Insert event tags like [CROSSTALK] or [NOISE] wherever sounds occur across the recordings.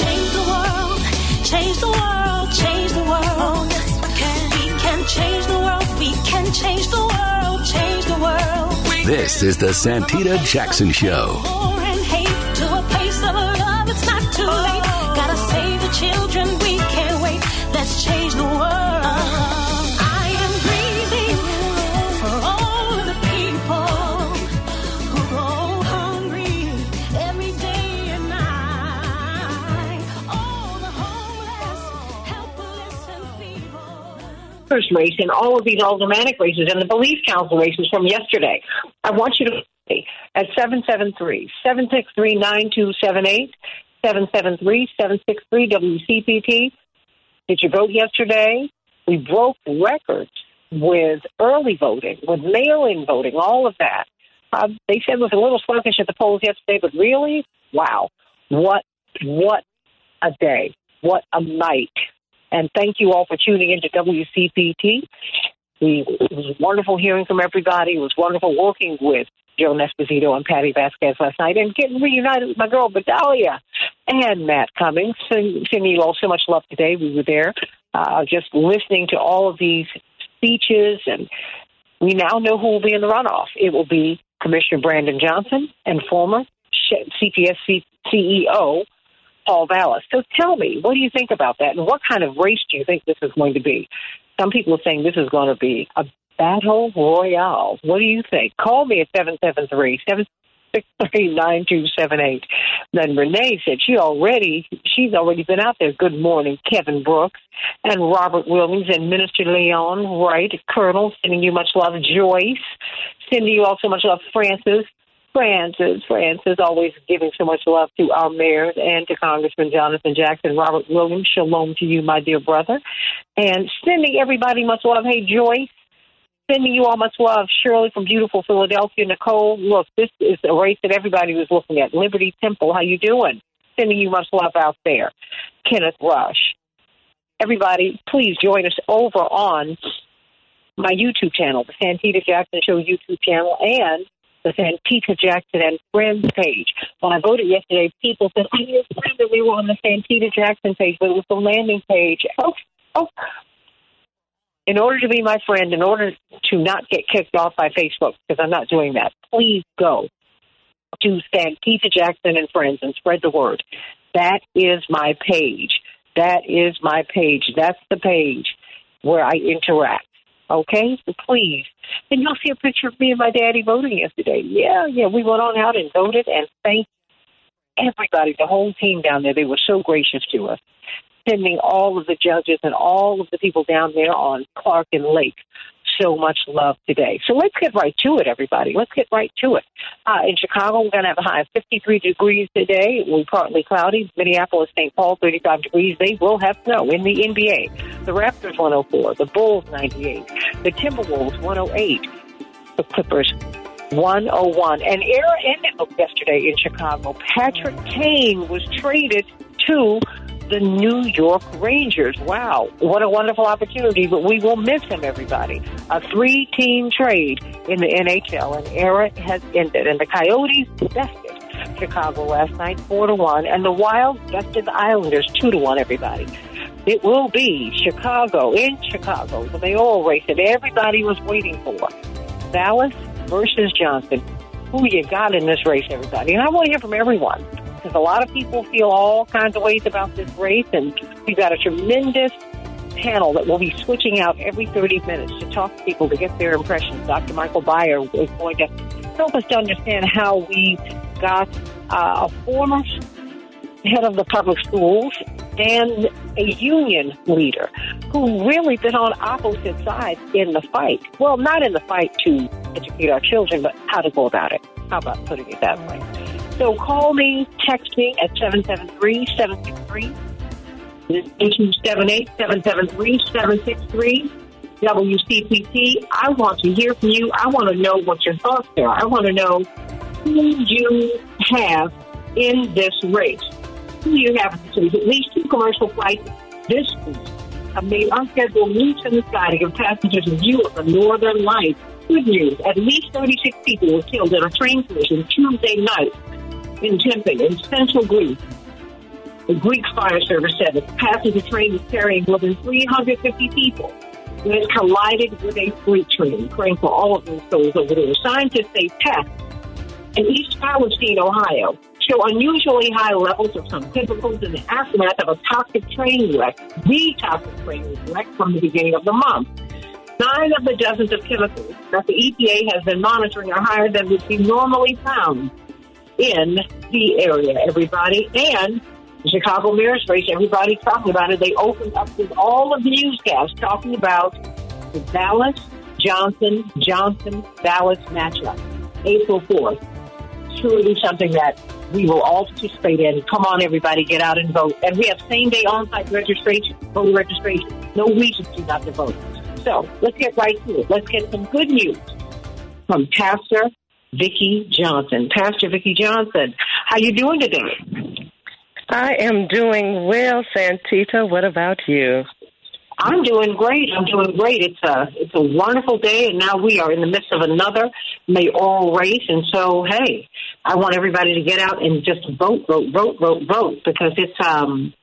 change the world, change the world, change the world. Oh, we can change the world, we can change the world, change the world. This is the Santita Jackson Show. Race and all of these aldermanic races and the police council races from yesterday. I want you to at 773 763 9278, 773 763 WCPT. Did you vote yesterday? We broke records with early voting, with mail in voting, all of that. Uh, they said it was a little sluggish at the polls yesterday, but really, wow, what what a day, what a night. And thank you all for tuning into WCPT. We, it was wonderful hearing from everybody. It was wonderful working with Joe Nesposito and Patty Vasquez last night and getting reunited with my girl, Bedalia, and Matt Cummings. Send- Sending you all so much love today. We were there uh, just listening to all of these speeches, and we now know who will be in the runoff. It will be Commissioner Brandon Johnson and former CPS CEO Paul Vallas. So tell me, what do you think about that? And what kind of race do you think this is going to be? Some people are saying this is going to be a battle royale. What do you think? Call me at 773 763 9278. Then Renee said she already, she's already been out there. Good morning, Kevin Brooks and Robert Williams and Minister Leon Wright, Colonel, sending you much love. Joyce, sending you all so much love. Francis, Francis, Francis, always giving so much love to our mayors and to Congressman Jonathan Jackson, Robert Williams. Shalom to you, my dear brother. And sending everybody much love. Hey, Joyce, sending you all much love. Shirley from beautiful Philadelphia. Nicole, look, this is a race that everybody was looking at. Liberty Temple, how you doing? Sending you much love out there. Kenneth Rush. Everybody, please join us over on my YouTube channel, the Santita Jackson Show YouTube channel, and the Santita Jackson and Friends page. When I voted yesterday, people said, I knew that we were on the Santita Jackson page, but it was the landing page. Oh, oh. In order to be my friend, in order to not get kicked off by Facebook, because I'm not doing that, please go to Santita Jackson and Friends and spread the word. That is my page. That is my page. That's the page where I interact. Okay? So please. And you'll see a picture of me and my daddy voting yesterday. Yeah, yeah. We went on out and voted and thank everybody, the whole team down there. They were so gracious to us. Sending all of the judges and all of the people down there on Clark and Lake so much love today. So let's get right to it, everybody. Let's get right to it. Uh, in Chicago, we're going to have a high of 53 degrees today. Be partly cloudy. Minneapolis, St. Paul, 35 degrees. They will have snow in the NBA. The Raptors, 104. The Bulls, 98. The Timberwolves, 108. The Clippers, 101. And era ended yesterday in Chicago. Patrick Kane was traded to the New York Rangers. Wow, what a wonderful opportunity, but we will miss him, everybody. A three team trade in the NHL. An era has ended, and the Coyotes bested Chicago last night, 4 to 1, and the Wild bested the Islanders, 2 to 1, everybody. It will be Chicago in Chicago, the mayoral race that everybody was waiting for. Vallas versus Johnson. Who you got in this race, everybody? And I want to hear from everyone because a lot of people feel all kinds of ways about this race, and we've got a tremendous panel that will be switching out every 30 minutes to talk to people to get their impressions. Dr. Michael Byer is going to help us to understand how we got uh, a former head of the public schools and a union leader who really been on opposite sides in the fight. Well, not in the fight to educate our children, but how to go about it. How about putting it that way? So call me, text me at 773-763. 278-773-763. WCPT. I want to hear from you. I want to know what your thoughts are. I want to know who you have in this race. Who you have at least two commercial flights this week have made unscheduled routes in the sky to passengers a view of the northern lights. Good news. At least 36 people were killed in a train collision Tuesday night in Tempi, in central Greece. The Greek fire service said the passenger train was carrying more than 350 people when it collided with a freight train. Praying for all of those souls over there. Scientists say tests in East Palestine, Ohio, show unusually high levels of some chemicals in the aftermath of a toxic train wreck, the toxic train wreck from the beginning of the month. Nine of the dozens of chemicals that the EPA has been monitoring are higher than would be normally found in the area, everybody. And the Chicago Mayor's race, everybody's talking about it. They opened up with all of the newscasts talking about the Vallas Johnson Johnson Vallas matchup, April 4th. Truly something that we will all participate in. Come on, everybody, get out and vote. And we have same day on site registration, voter registration. No reason to not to vote. So let's get right to it. Let's get some good news from Pastor Vicki Johnson. Pastor Vicki Johnson, how you doing today? I am doing well, Santita. What about you? I'm doing great. I'm doing great. It's a it's a wonderful day, and now we are in the midst of another mayoral race. And so, hey, I want everybody to get out and just vote, vote, vote, vote, vote, because it's um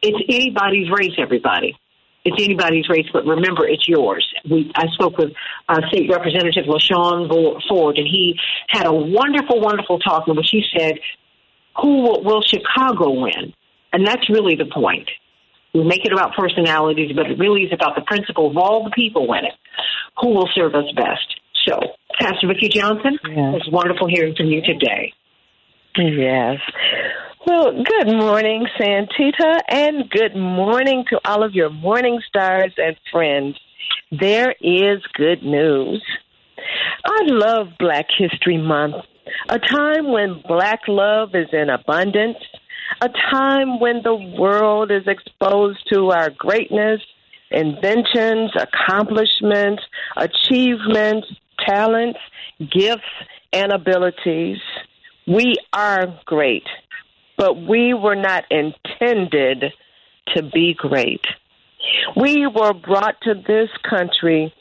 it's anybody's race. Everybody, it's anybody's race. But remember, it's yours. We I spoke with uh, State Representative LaShawn Ford, and he had a wonderful, wonderful talk in which he said, "Who will, will Chicago win?" And that's really the point. We make it about personalities, but it really is about the principle of all the people in it. Who will serve us best? So, Pastor Vicki Johnson, Yes. it's wonderful hearing from you today. Yes. Well, good morning, Santita, and good morning to all of your morning stars and friends. There is good news. I love Black History Month, a time when black love is in abundance, a time when the world is exposed to our greatness, inventions, accomplishments, achievements, talents, gifts, and abilities. We are great, but we were not intended to be great. We were brought to this country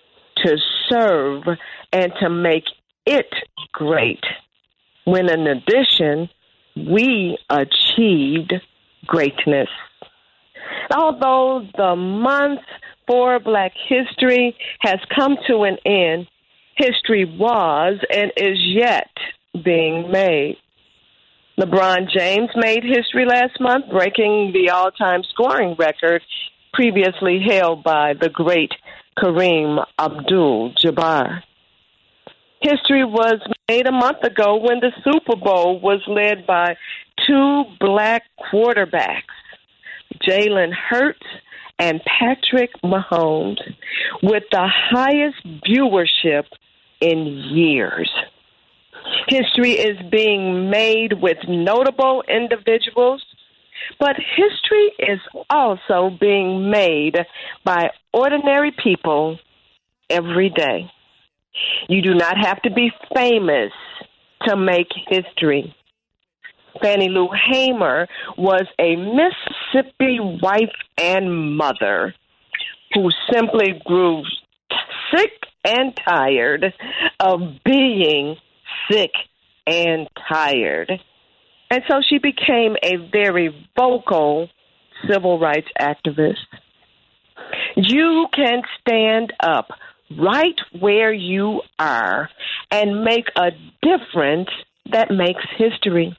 to serve and to make it great. When in addition, we achieved greatness. Although the month for Black History has come to an end, history was and is yet being made. LeBron James made history last month, breaking the all time scoring record previously held by the great Kareem Abdul Jabbar. History was made a month ago when the Super Bowl was led by two black quarterbacks, Jalen Hurts and Patrick Mahomes, with the highest viewership in years. History is being made with notable individuals, but history is also being made by ordinary people every day. You do not have to be famous to make history. Fannie Lou Hamer was a Mississippi wife and mother who simply grew sick and tired of being sick and tired. And so she became a very vocal civil rights activist. You can stand up right where you are and make a difference that makes history.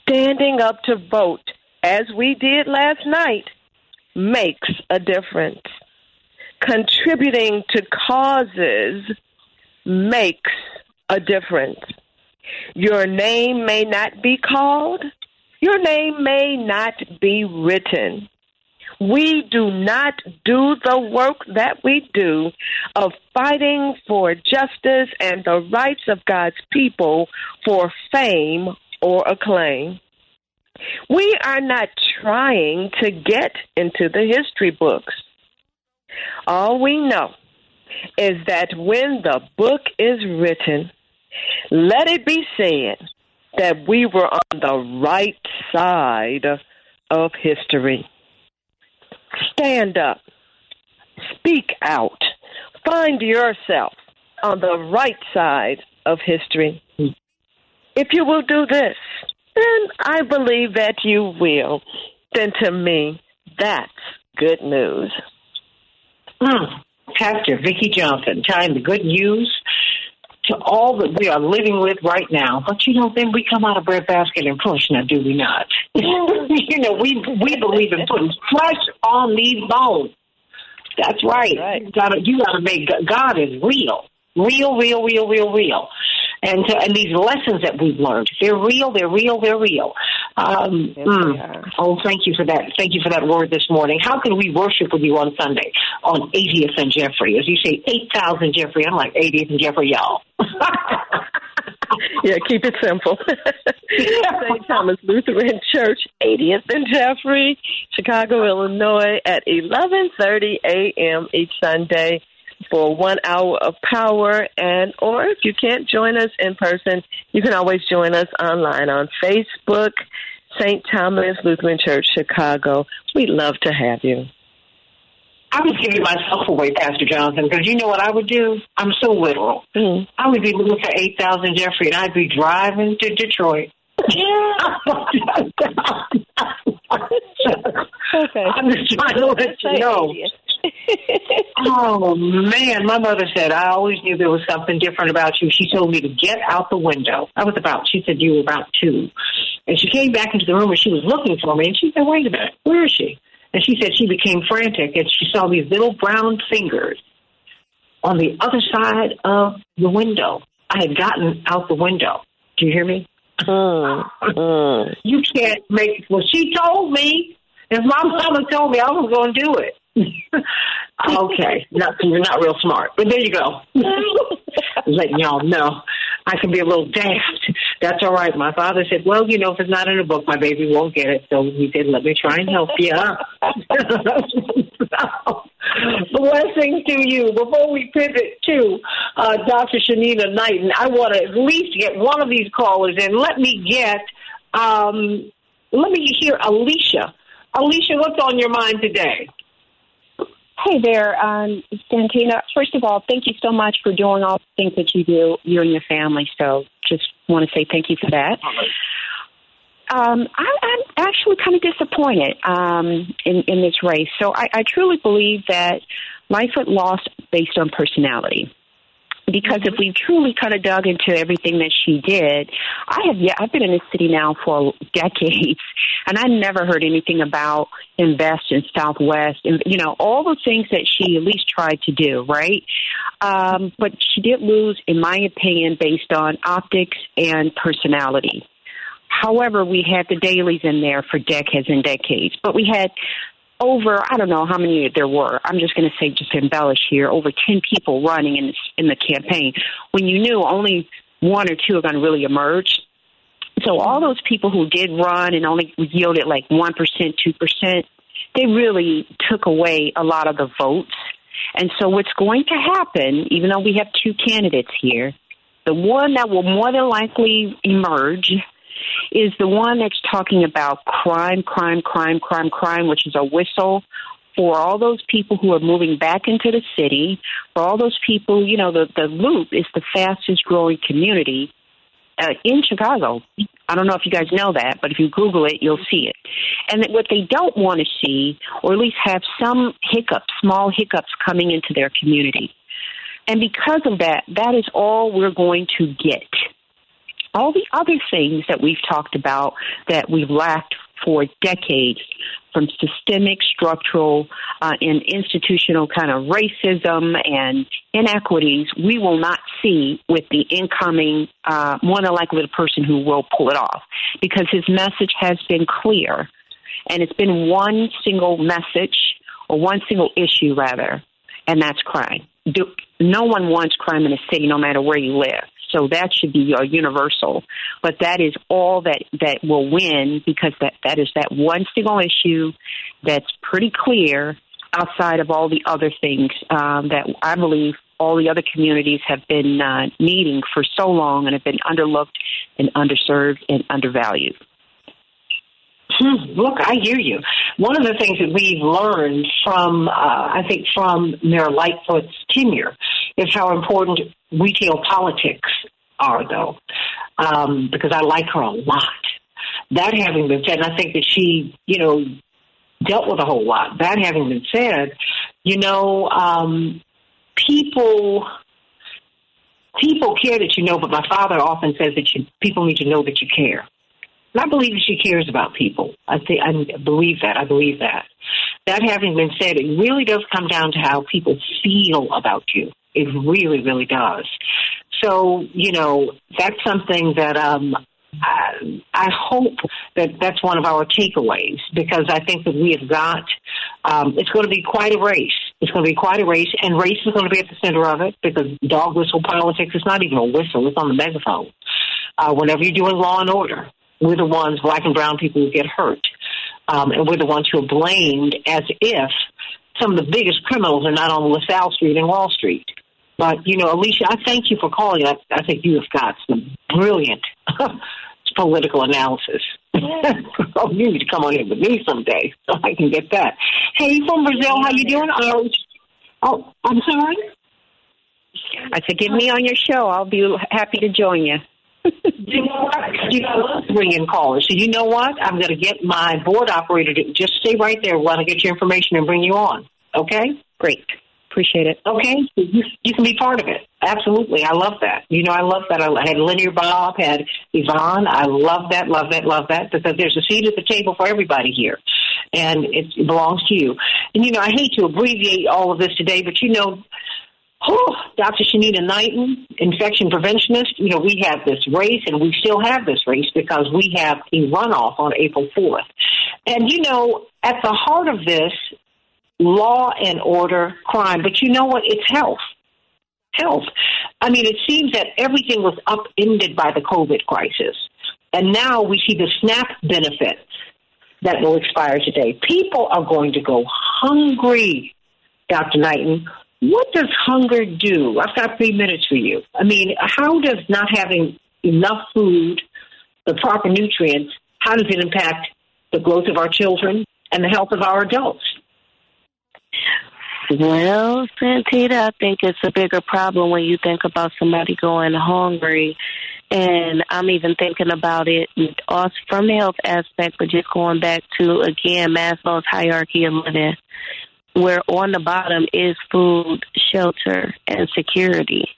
Standing up to vote, as we did last night, makes a difference. Contributing to causes makes a difference. Your name may not be called, your name may not be written. We do not do the work that we do of fighting for justice and the rights of God's people for fame or acclaim. We are not trying to get into the history books. All we know is that when the book is written, let it be said that we were on the right side of history. Stand up, speak out, find yourself on the right side of history. If you will do this, then I believe that you will. Then to me, that's good news. Mm. Pastor Vicki Johnson telling the good news to all that we are living with right now. But you know, then we come out of breadbasket and push now, do we not? [LAUGHS] you know, we we believe in putting flesh on these bones. That's right. right. You gotta you gotta make God is real. Real, real, real, real, real. And to, and these lessons that we've learned, they're real, they're real, they're real. Um, Yes, mm. Oh, thank you for that. Thank you for that word this morning. How can we worship with you on Sunday on 80th and Jeffrey? As you say, 8,000 Jeffrey. I'm like 80th and Jeffrey, y'all. [LAUGHS] Yeah, keep it simple. [LAUGHS] St. Thomas Lutheran Church, 80th and Jeffrey, Chicago, Illinois, at 11:30 a.m. each Sunday for one hour of power. And or if you can't join us in person, you can always join us online on Facebook, St. Thomas Lutheran Church, Chicago. We'd love to have you. I was giving myself away, Pastor Johnson, because you know what I would do? I'm so literal. Mm. I would be looking for 8,000 Jeffrey, and I'd be driving to Detroit. [LAUGHS] Okay. [LAUGHS] I'm just trying to let you know. [LAUGHS] Oh man, my mother said I always knew there was something different about you. She told me to get out the window. I was about. She said you were about two, and she came back into the room and she was looking for me. And she said, "Wait a minute, where is she?" And she said she became frantic and she saw these little brown fingers on the other side of the window. I had gotten out the window. Do you hear me? Mm, mm. [LAUGHS] You can't make. Well, she told me. If my mama told me, I was going to do it. [LAUGHS] okay, not you're not real smart, but there you go. [LAUGHS] Letting y'all know I can be a little daft. That's all right. My father said, "Well, you know, if it's not in a book, my baby won't get it." So he said, "Let me try and help you." [LAUGHS] Blessings to you. Before we pivot to uh, Dr. Shanita Knighton, I want to at least get one of these callers in. Let me get. Um, let me hear Alicia. Alicia, what's on your mind today? Hey there, um, Santina. First of all, thank you so much for doing all the things that you do, you and your family. So just want to say thank you for that. Um, I, I'm actually kind of disappointed um, in, in this race. So I, I truly believe that Lightfoot lost based on personality. Because if we truly kind of dug into everything that she did, I have yeah, I've been in this city now for decades, [LAUGHS] and I never heard anything about invest in Southwest, and you know all the things that she at least tried to do, right? Um, but she did lose, in my opinion, based on optics and personality. However, we had the Daleys in there for decades and decades, but we had over I don't know how many there were. I'm just going to say just to embellish here, over 10 people running in in the campaign when you knew only one or two are going to really emerge. So all those people who did run and only yielded like 1%, 2%, they really took away a lot of the votes. And so what's going to happen, even though we have two candidates here, the one that will more than likely emerge is the one that's talking about crime, crime, crime, crime, crime, which is a whistle for all those people who are moving back into the city, for all those people, you know, the, the Loop is the fastest growing community uh, in Chicago. I don't know if you guys know that, but if you Google it, you'll see it. And what they don't want to see, or at least have some hiccups, small hiccups coming into their community. And because of that, that is all we're going to get all the other things that we've talked about that we've lacked for decades from systemic, structural, uh, and institutional kind of racism and inequities, we will not see with the incoming, uh, more than likely the person who will pull it off because his message has been clear. And it's been one single message or one single issue, rather, and that's crime. Do, no one wants crime in a city, no matter where you live. So that should be a universal. But that is all that, that will win because that, that is that one single issue that's pretty clear outside of all the other things um, that I believe all the other communities have been uh, needing for so long and have been underlooked and underserved and undervalued. Hmm, Look, I hear you. One of the things that we've learned from, uh, I think, from Mayor Lightfoot's tenure is how important retail politics are, though, um, because I like her a lot. that having been said, and I think that she, you know, dealt with a whole lot. That having been said, you know, um, people people care that you know, but my father often says that you, people need to know that you care. And I believe she cares about people. I I believe that. I believe that. That having been said, it really does come down to how people feel about you. It really, really does. So, you know, that's something that um, I, I hope that that's one of our takeaways because I think that we have got, um, it's going to be quite a race. It's going to be quite a race, and race is going to be at the center of it because dog whistle politics is not even a whistle, it's on the megaphone. Uh, whenever you're doing law and order, we're the ones, black and brown people, who get hurt. Um, and we're the ones who are blamed as if some of the biggest criminals are not on LaSalle Street and Wall Street. But, you know, Alicia, I thank you for calling. I, I think you have got some brilliant [LAUGHS] political analysis. [LAUGHS] oh, you need to come on in with me someday [LAUGHS] so I can get that. Hey, from Brazil, how you doing? Uh, oh, I'm sorry? I said, get me on your show. I'll be happy to join you. You know what? You know, bring in callers. So you know what? I'm going to get my board operator to just stay right there while I get your information and bring you on. Okay? Great. Appreciate it. Okay, you, you can be part of it. Absolutely, I love that. You know, I love that. I had Linear Bob, had Yvonne. I love that, love that, love that. Because there's a seat at the table for everybody here, and it belongs to you. And you know, I hate to abbreviate all of this today, but you know, Oh, Dr. Shanita Knighton, infection preventionist, you know, we have this race and we still have this race because we have a runoff on April 4th. And, you know, at the heart of this law and order crime. But you know what? It's health. Health. I mean, it seems that everything was upended by the COVID crisis. And now we see the SNAP benefits that will expire today. People are going to go hungry, Dr. Knighton. What does hunger do? I've got three minutes for you. I mean, how does not having enough food, the proper nutrients, how does it impact the growth of our children and the health of our adults? Well, Santita, I think it's a bigger problem when you think about somebody going hungry. And I'm even thinking about it from the health aspect, but just going back to, again, Maslow's hierarchy of living, where on the bottom is food, shelter, and security.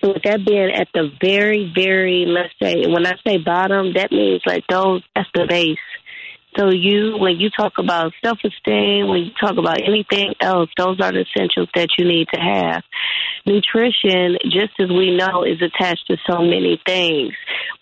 So with that being at the very, very, let's say, when I say bottom, that means like those, that's the base. So you, when you talk about self-esteem, when you talk about anything else, those are the essentials that you need to have. Nutrition, just as we know, is attached to so many things.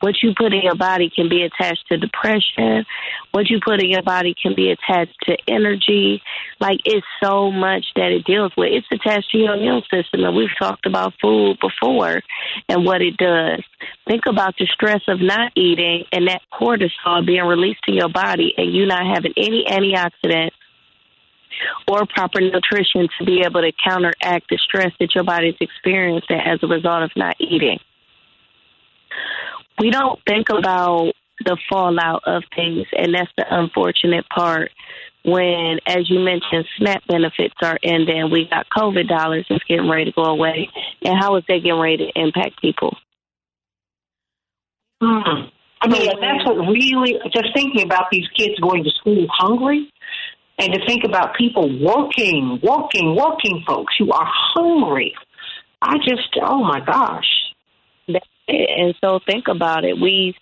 What you put in your body can be attached to depression. What you put in your body can be attached to energy. Like it's so much that it deals with. It's attached to your immune system, and we've talked about food before and what it does. Think about the stress of not eating and that cortisol being released in your body you not having any antioxidants or proper nutrition to be able to counteract the stress that your body is experiencing as a result of not eating. We don't think about the fallout of things, and that's the unfortunate part. When, as you mentioned, SNAP benefits are ending, we got COVID dollars that's getting ready to go away, and how is that getting ready to impact people? Mm. I mean, that's what really, just thinking about these kids going to school hungry and to think about people working, working, working folks who are hungry. I just, oh my gosh. And so think about it. We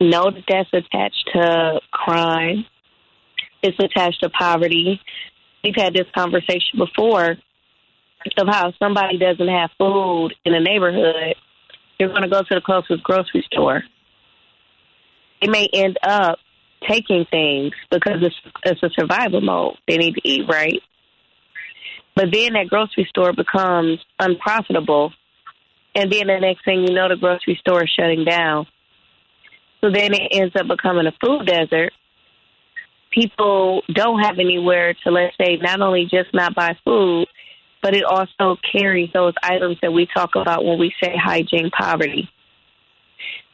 know that that's attached to crime, it's attached to poverty. We've had this conversation before of how somebody doesn't have food in a neighborhood. You're going to go to the closest grocery store they may end up taking things because it's it's a survival mode. They need to eat right. But then that grocery store becomes unprofitable and then the next thing you know the grocery store is shutting down. So then it ends up becoming a food desert. People don't have anywhere to let's say not only just not buy food, but it also carries those items that we talk about when we say hygiene poverty.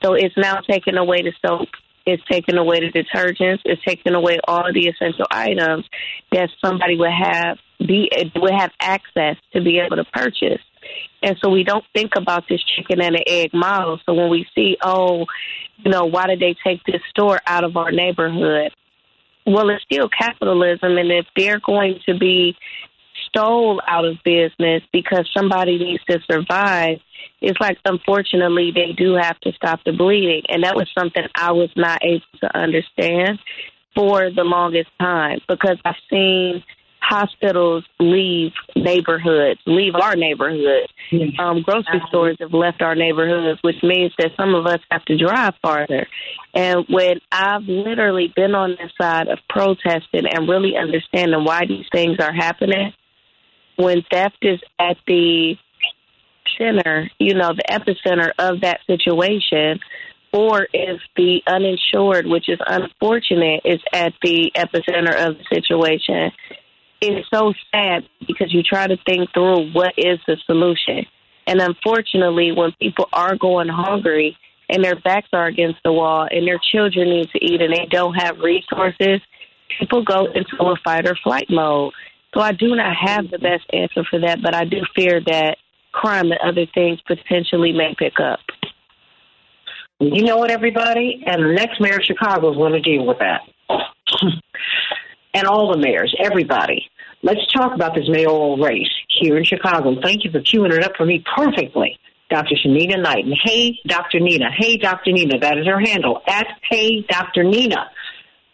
So it's now taking away the soap, it's taking away the detergents, it's taking away all the essential items that somebody would have be would have access to be able to purchase. And so we don't think about this chicken and an egg model. So when we see, oh, you know, why did they take this store out of our neighborhood? Well, it's still capitalism, and if they're going to be stole out of business because somebody needs to survive, it's like unfortunately they do have to stop the bleeding, and that was something I was not able to understand for the longest time because I've seen hospitals leave neighborhoods, leave our neighborhood. Um, grocery stores have left our neighborhoods, which means that some of us have to drive farther. And when I've literally been on the side of protesting and really understanding why these things are happening, when theft is at the center, you know, the epicenter of that situation, or if the uninsured, which is unfortunate, is at the epicenter of the situation, it's so sad because you try to think through what is the solution. And unfortunately, when people are going hungry and their backs are against the wall and their children need to eat and they don't have resources, people go into a fight or flight mode. So I do not have the best answer for that, but I do fear that crime and other things potentially may pick up. You know what, everybody? And the next mayor of Chicago is going to deal with that. [LAUGHS] and all the mayors, everybody. Let's talk about this mayoral race here in Chicago. Thank you for queuing it up for me perfectly. Dr. Shanita Knight. And hey, Dr. Nina. Hey, Dr. Nina. That is her handle. At Hey, Dr. Nina.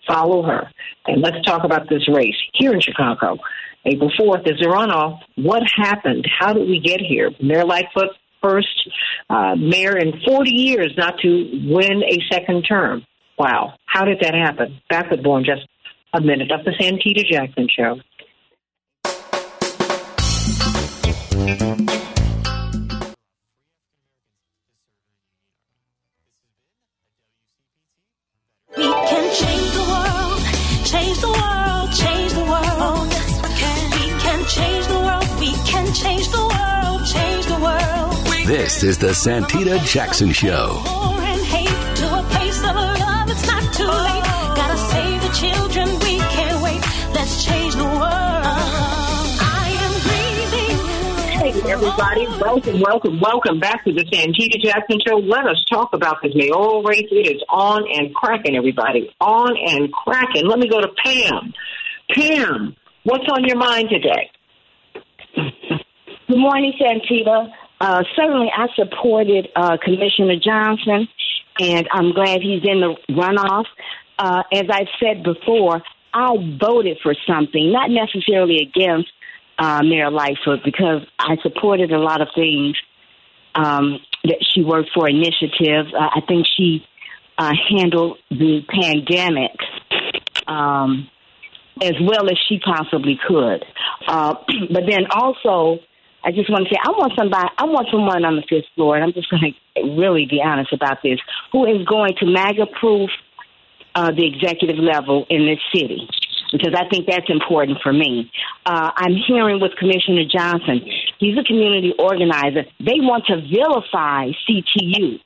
Follow her. And let's talk about this race here in Chicago. April 4th is the runoff. What happened? How did we get here? Mayor Lightfoot, first uh, mayor in 40 years not to win a second term. Wow. How did that happen? Back with Born just a minute of the Santita Jackson Show. Change the Santita Jackson Show. Hey, everybody. Welcome, welcome, welcome back to the Santita Jackson Show. Let us talk about this mayoral race. It is on and cracking, everybody. On and cracking. Let me go to Pam. Pam, what's on your mind today? Good morning, Santita. Uh, certainly, I supported uh, Commissioner Johnson, and I'm glad he's in the runoff. Uh, as I've said before, I voted for something, not necessarily against uh, Mayor Lightfoot, because I supported a lot of things um, that she worked for initiatives. Uh, I think she uh, handled the pandemic um, as well as she possibly could. Uh, [CLEARS THROAT] but then also, I just want to say, I want somebody, I want someone on the fifth floor, and I'm just going to really be honest about this, who is going to MAGA proof uh, the executive level in this city. Because I think that's important for me. Uh, I'm hearing with Commissioner Johnson, he's a community organizer. They want to vilify CTU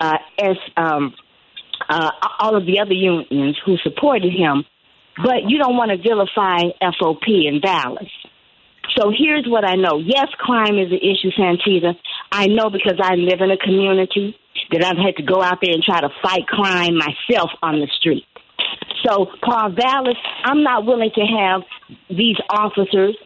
uh, as um, uh, all of the other unions who supported him, but you don't want to vilify FOP in Vallas. So here's what I know. Yes, crime is an issue, Santita. I know because I live in a community that I've had to go out there and try to fight crime myself on the street. So, Paul Vallas, I'm not willing to have these officers,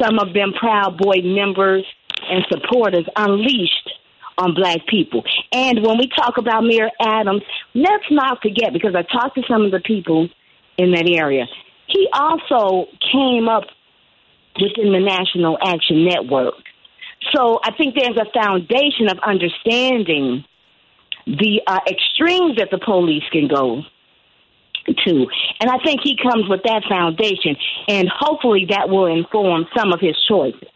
some of them Proud Boy members and supporters, unleashed on black people. And when we talk about Mayor Adams, let's not forget, because I talked to some of the people in that area, he also came up within the National Action Network. So I think there's a foundation of understanding the uh, extremes that the police can go to. And I think he comes with that foundation, and hopefully that will inform some of his choices.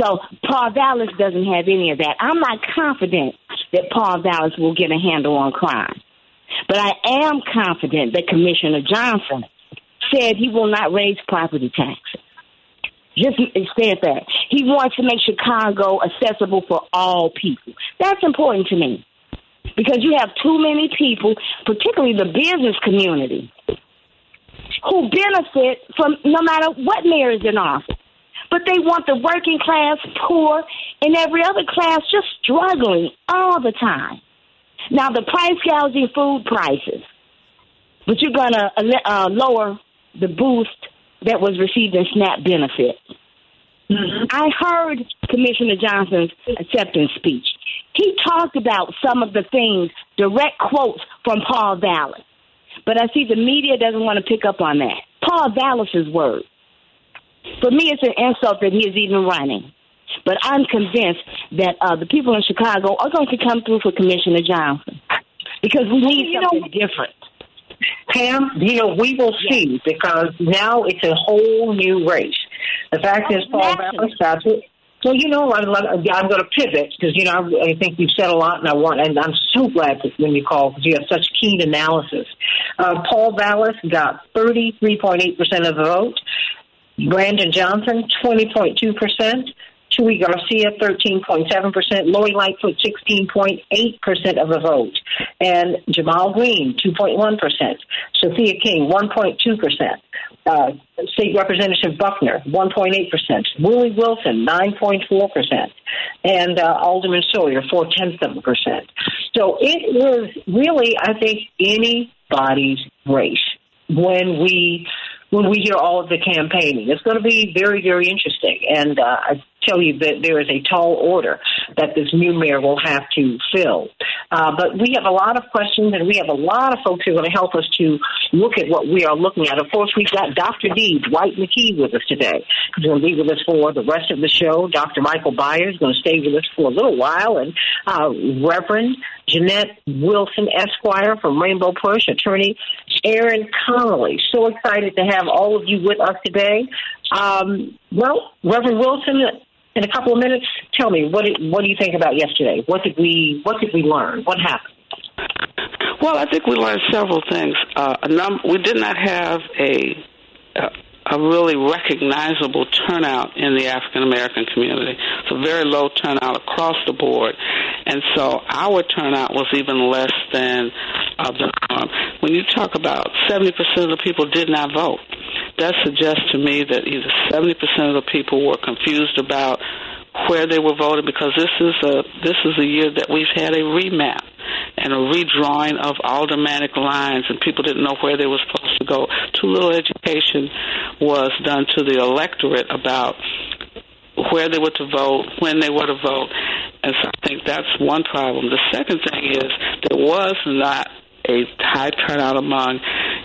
So Paul Vallas doesn't have any of that. I'm not confident that Paul Vallas will get a handle on crime. But I am confident that Commissioner Johnson said he will not raise property taxes. Just said that. He wants to make Chicago accessible for all people. That's important to me because you have too many people, particularly the business community, who benefit from no matter what mayor is in office. But they want the working class, poor, and every other class just struggling all the time. Now, the price gouging food prices, but you're going to uh, lower the boost that was receiving SNAP benefits. Mm-hmm. I heard Commissioner Johnson's acceptance speech. He talked about some of the things, direct quotes from Paul Vallas. But I see the media doesn't want to pick up on that. Paul Vallas's words. For me, it's an insult that he is even running. But I'm convinced that uh, the people in Chicago are going to come through for Commissioner Johnson because we need you something know, different. Pam, you know, we will see because now it's a whole new race. The fact is, Paul that's it. Well, you know, I'm, I'm going to pivot because you know I think you've said a lot, and I want, and I'm so glad that when you call because you have such keen analysis. Uh, Paul Vallas got 33.8 percent of the vote. Brandon Johnson, 20.2 percent. Chuy Garcia, 13.7%, Lori Lightfoot, 16.8% of the vote, and Ja'Mal Green, 2.1%, Sophia King, 1.2%, uh, State Representative Buckner, 1.8%, Willie Wilson, 9.4%, and uh, Alderman Sawyer, four tenths of a percent. So it was really, I think, anybody's race when we when we hear all of the campaigning. It's going to be very, very interesting. And uh, I tell you that there is a tall order that this new mayor will have to fill. Uh, but we have a lot of questions, and we have a lot of folks who are going to help us to look at what we are looking at. Of course, we've got Dr. Deeds White McKee with us today. He's going to be with us for the rest of the show. Dr. Michael Byers is going to stay with us for a little while, and uh, Reverend Jeanette Wilson Esquire from Rainbow Push, attorney Aaron Connolly. So excited to have all of you with us today. Um, well, Reverend Wilson, in a couple of minutes, tell me what did, what do you think about yesterday? What did we what did we learn? What happened? Well, I think we learned several things. Uh, a num- we did not have a a really recognizable turnout in the African American community. It's a very low turnout across the board. And so our turnout was even less than uh, the norm. When you talk about 70% of the people did not vote, that suggests to me that either 70% of the people were confused about where they were voting because this is a this is a year that we've had a remap and a redrawing of aldermanic lines and people didn't know where they were supposed to go. Too little education was done to the electorate about where they were to vote, when they were to vote. And so I think that's one problem. The second thing is there was not a high turnout among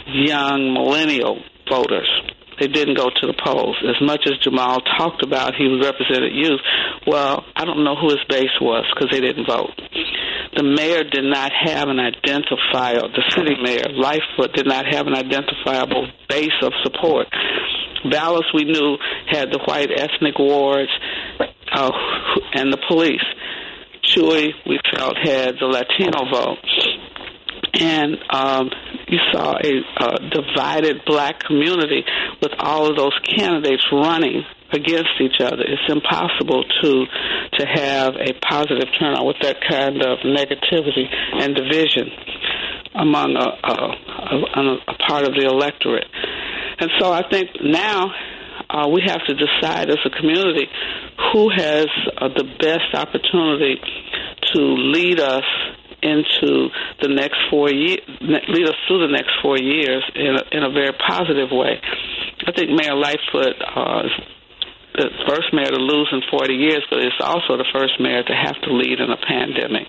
young millennial voters they didn't go to the polls. As much as Ja'Mal talked about he represented youth, well, I don't know who his base was because they didn't vote. The mayor did not have an identifiable, the city mayor, Lightfoot, did not have an identifiable base of support. Vallas, we knew, had the white ethnic wards uh, and the police. Chuy, we felt, had the Latino vote and um, you saw a, a divided black community with all of those candidates running against each other. It's impossible to to have a positive turnout with that kind of negativity and division among a, a, a, a part of the electorate. And so I think now uh, we have to decide as a community who has uh, the best opportunity to lead us into the next four years, lead us through the next four years in a, in a very positive way. I think Mayor Lightfoot uh, is the first mayor to lose in 40 years, but it's also the first mayor to have to lead in a pandemic.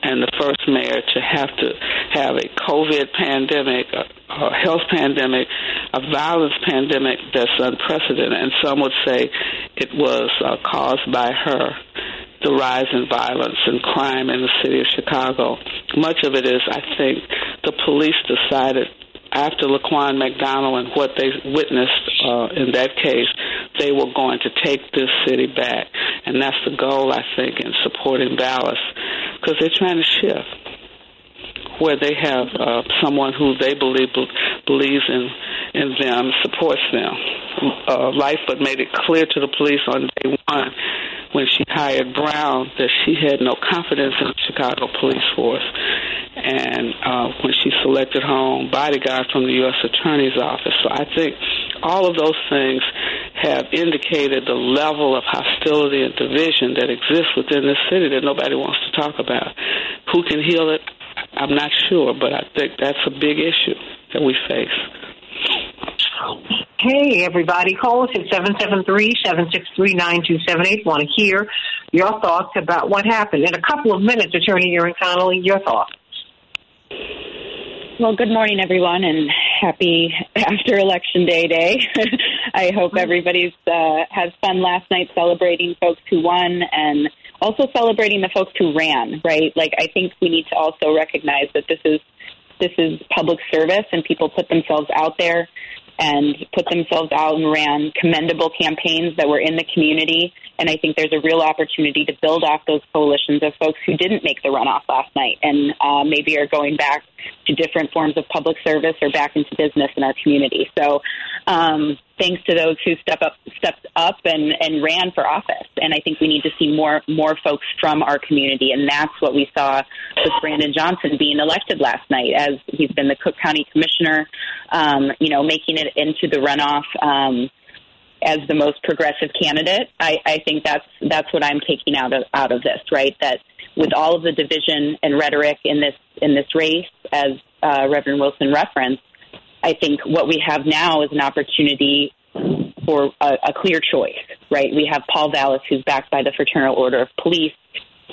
And the first mayor to have to have a COVID pandemic, a, a health pandemic, a violence pandemic that's unprecedented. And some would say it was uh, caused by her the rise in violence and crime in the city of Chicago. Much of it is, I think, the police decided after Laquan McDonald and what they witnessed uh, in that case, they were going to take this city back. And that's the goal, I think, in supporting Vallas, because they're trying to shift where they have uh, someone who they believe believes in in them, supports them. Uh, Lightfoot made it clear to the police on day one when she hired Brown that she had no confidence in the Chicago police force. And uh, when she selected her own bodyguard from the U.S. Attorney's Office. So I think all of those things have indicated the level of hostility and division that exists within this city that nobody wants to talk about. Who can heal it? I'm not sure, but I think that's a big issue that we face. Hey, everybody, call us at 773-763-9278. Want to hear your thoughts about what happened. In a couple of minutes, Attorney Erin Connolly, your thoughts. Well, good morning, everyone, and happy after election day day. [LAUGHS] I hope everybody's uh, has fun last night celebrating folks who won and also celebrating the folks who ran. Right? Like I think we need to also recognize that this is this is public service, and people put themselves out there and put themselves out and ran commendable campaigns that were in the community. And I think there's a real opportunity to build off those coalitions of folks who didn't make the runoff last night and uh, maybe are going back to different forms of public service or back into business in our community. So, um, thanks to those who step up, stepped up and, and ran for office. And I think we need to see more more folks from our community, and that's what we saw with Brandon Johnson being elected last night, as he's been the Cook County Commissioner, um, you know, making it into the runoff. Um, as the most progressive candidate, I, I think that's that's what I'm taking out of out of this, right? That with all of the division and rhetoric in this in this race, as uh, Reverend Wilson referenced, I think what we have now is an opportunity for a, a clear choice, right? We have Paul Vallas, who's backed by the Fraternal Order of Police,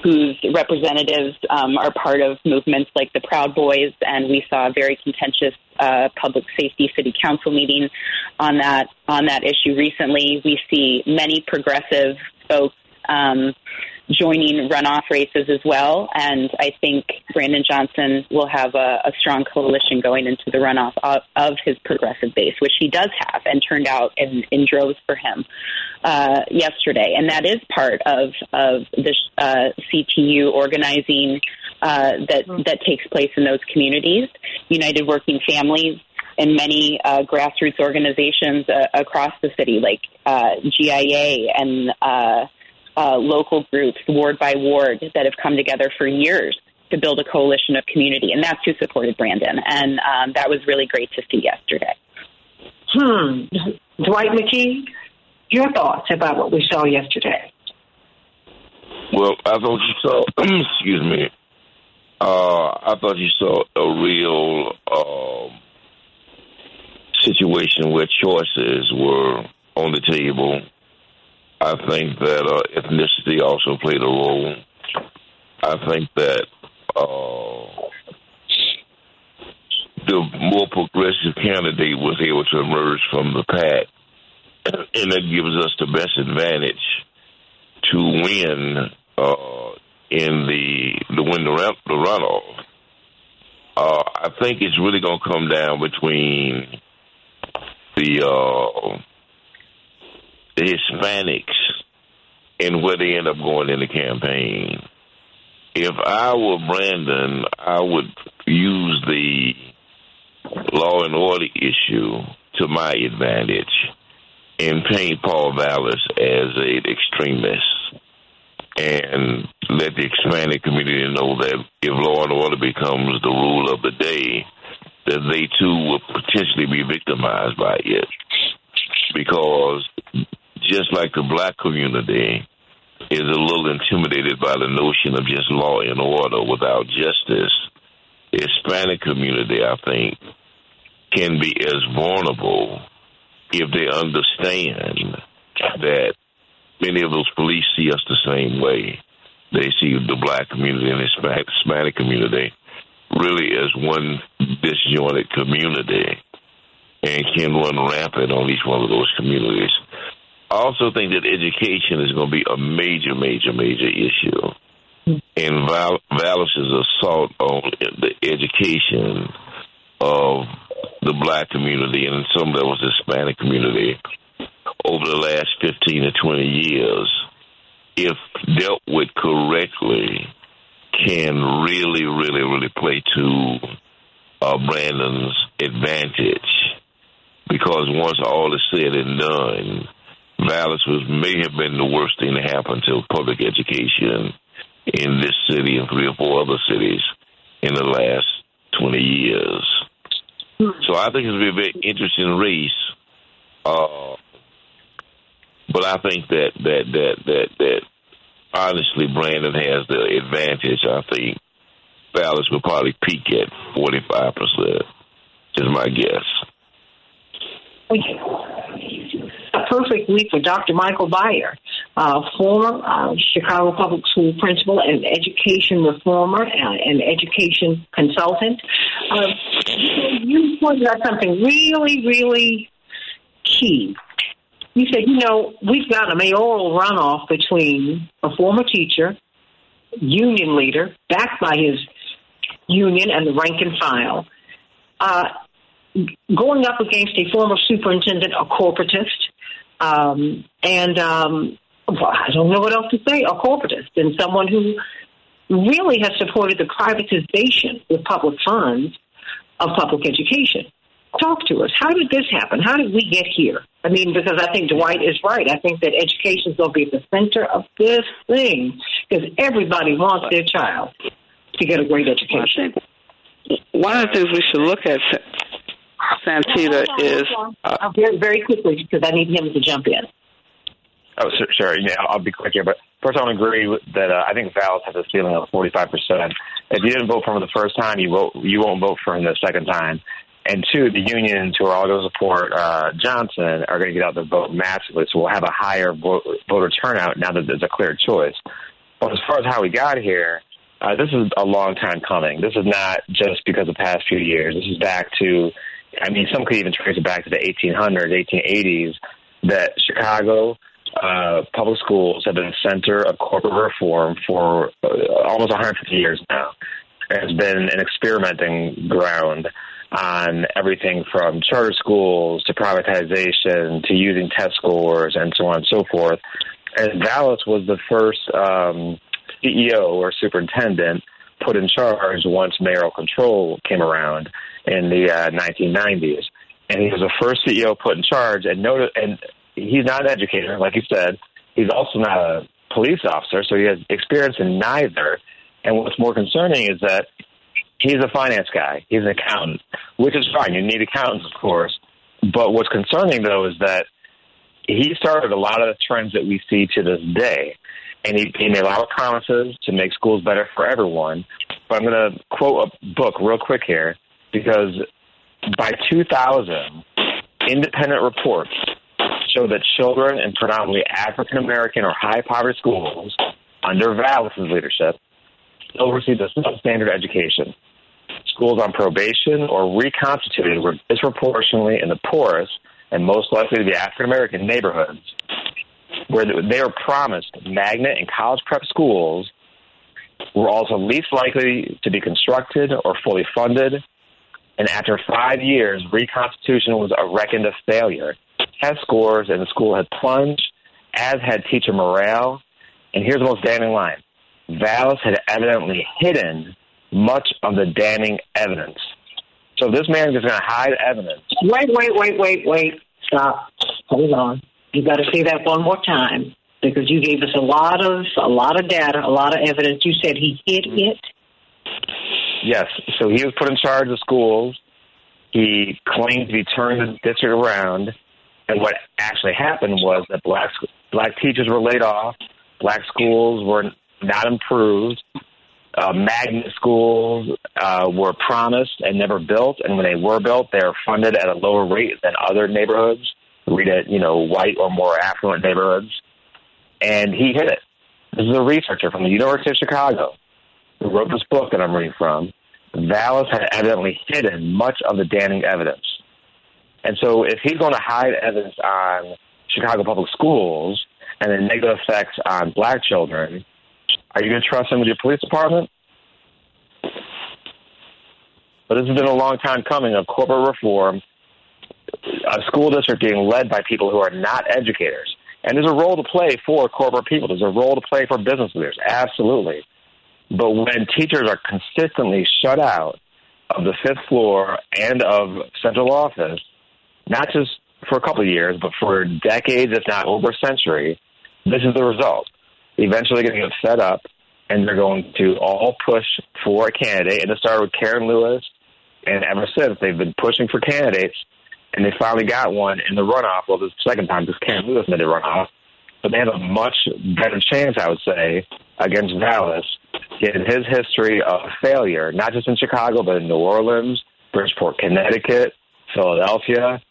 whose representatives um, are part of movements like the Proud Boys, and we saw a very contentious uh, public safety city council meeting on that on that issue recently. We see many progressive folks um, joining runoff races as well. And I think Brandon Johnson will have a, a strong coalition going into the runoff of, of, his progressive base, which he does have and turned out in, in droves for him uh, yesterday. And that is part of, of the uh, CTU organizing uh, that, that takes place in those communities. United Working Families and many uh, grassroots organizations uh, across the city, like uh, GIA and uh, local groups, ward by ward, that have come together for years to build a coalition of community, and that's who supported Brandon, and um, that was really great to see yesterday. Hmm. Dwight McKee, your thoughts about what we saw yesterday? Well, I thought you saw. [CLEARS THROAT] excuse me. Uh, I thought you saw a real um, situation where choices were on the table I think that uh, ethnicity also played a role. I think that uh, the more progressive candidate was able to emerge from the pack, [CLEARS THROAT] and that gives us the best advantage to win uh, in the the win the, the runoff. Uh, I think it's really going to come down between the uh, the Hispanics and where they end up going in the campaign. If I were Brandon, I would use the law and order issue to my advantage and paint Paul Vallas as an extremist and let the Hispanic community know that if law and order becomes the rule of the day, that they too will potentially be victimized by it. Because just like the black community is a little intimidated by the notion of just law and order without justice, the Hispanic community, I think, can be as vulnerable if they understand that many of those police see us the same way. They see the black community and the Hispanic community really as one disjointed community and can run rampant on each one of those communities. I also think that education is going to be a major, major, major issue. And Val- assault on the education of the black community and some levels the Hispanic community over the last 15 to 20 years, if dealt with correctly, can really, really, really play to uh, Brandon's advantage. Because once all is said and done, Vallas was may have been the worst thing to happen to public education in this city and three or four other cities in the last twenty years. So I think it's going to be a very interesting race. Uh, but I think that that that that that honestly Brandon has the advantage. I think Vallas will probably peak at 45%, is my guess. A perfect week for Dr. Michael Byer, uh, former uh, Chicago Public School principal and education reformer uh, and education consultant. Uh, you pointed out something really, really key. You said, you know, we've got a mayoral runoff between a former teacher, union leader, backed by his union and the rank and file, uh, going up against a former superintendent, a corporatist, um, and um, well, I don't know what else to say, a corporatist, and someone who really has supported the privatization with public funds of public education. Talk to us. How did this happen? How did we get here? I mean, because I think Dwight is right. I think that education is going to be at the center of this thing because everybody wants their child to get a great education. One of the things we should look at, Santita, is uh, very, very quickly because I need him to jump in. Oh, sure. sure. Yeah, I'll be quick here. But first, I want to agree that uh, I think Vallas has a ceiling of 45%. If you didn't vote for him the first time, you vote you won't vote for him the second time. And two, the unions who are all going to support uh, Johnson are going to get out the vote massively. So we'll have a higher vote, voter turnout now that there's a clear choice. But as far as how we got here, uh, this is a long time coming. This is not just because of the past few years. This is back to, I mean, some could even trace it back to the 1800s, 1880s, that Chicago uh, public schools have been the center of corporate reform for uh, almost 150 years now. It has been an experimenting ground on everything from charter schools to privatization to using test scores and so on and so forth. And Vallas was the first um, CEO or superintendent put in charge once mayoral control came around in the uh, 1990s. And he was the first CEO put in charge. And noted, and he's not an educator, like you said. He's also not a police officer, so he has experience in neither. And what's more concerning is that he's a finance guy. He's an accountant, which is fine. You need accountants, of course. But what's concerning, though, is that he started a lot of the trends that we see to this day. And he, he made a lot of promises to make schools better for everyone. But I'm going to quote a book real quick here because by 2000, independent reports show that children in predominantly African American or high poverty schools under Vallas's leadership still received a substandard education. Schools on probation or reconstituted were disproportionately in the poorest and most likely to be African American neighborhoods, where they were promised magnet and college prep schools were also least likely to be constructed or fully funded. And after five years, reconstitution was a reckoned a failure. Test scores in the school had plunged, as had teacher morale. And here's the most damning line Vallas had evidently hidden much of the damning evidence. So this man is going to hide evidence. Wait, wait, wait, wait, wait. Stop. Hold on. You got to say that one more time because you gave us a lot of a lot of data, a lot of evidence. You said he hid it. Yes. So he was put in charge of schools. He claimed be turning the district around, and what actually happened was that black black teachers were laid off. Black schools were not improved. Uh, magnet schools uh, were promised and never built, and when they were built, they were funded at a lower rate than other neighborhoods. Read it, you know, white or more affluent neighborhoods, and he hit it. This is a researcher from the University of Chicago who wrote this book that I'm reading from. Vallas had evidently hidden much of the damning evidence, and so if he's going to hide evidence on Chicago public schools and the negative effects on black children, are you going to trust him with your police department? But this has been a long time coming of corporate reform, a school district being led by people who are not educators. And there's a role to play for corporate people. There's a role to play for business leaders, absolutely. But when teachers are consistently shut out of the fifth floor and of central office, not just for a couple of years, but for decades, if not over a century, this is the result eventually going to get fed up and they're going to all push for a candidate. And it started with Karen Lewis, and ever since they've been pushing for candidates, and they finally got one in the runoff. Well, this is the second time because Karen Lewis made it runoff, but they have a much better chance, I would say, against Vallas given his history of failure, not just in Chicago, but in New Orleans, Bridgeport, Connecticut, Philadelphia.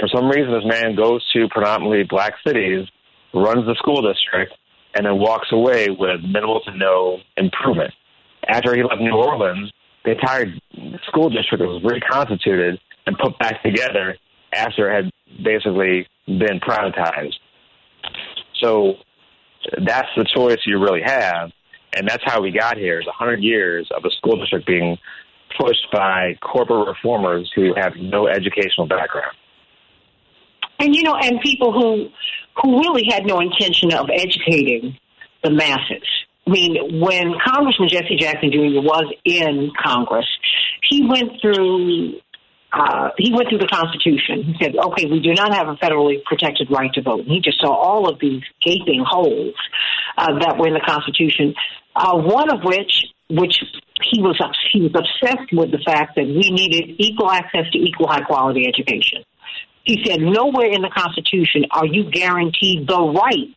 For some reason, this man goes to predominantly black cities, runs the school district, and then walks away with minimal to no improvement. After he left New Orleans, the entire school district was reconstituted and put back together after it had basically been privatized. So that's the choice you really have, and that's how we got here. Is 100 years of a school district being pushed by corporate reformers who have no educational background. And you know, and people who who really had no intention of educating the masses. I mean, when Congressman Jesse Jackson Jr. was in Congress, he went through uh, he went through the Constitution. He said, okay, we do not have a federally protected right to vote. And he just saw all of these gaping holes uh, that were in the Constitution, uh, one of which, which he was, he was obsessed with the fact that we needed equal access to equal high quality education. He said, nowhere in the Constitution are you guaranteed the right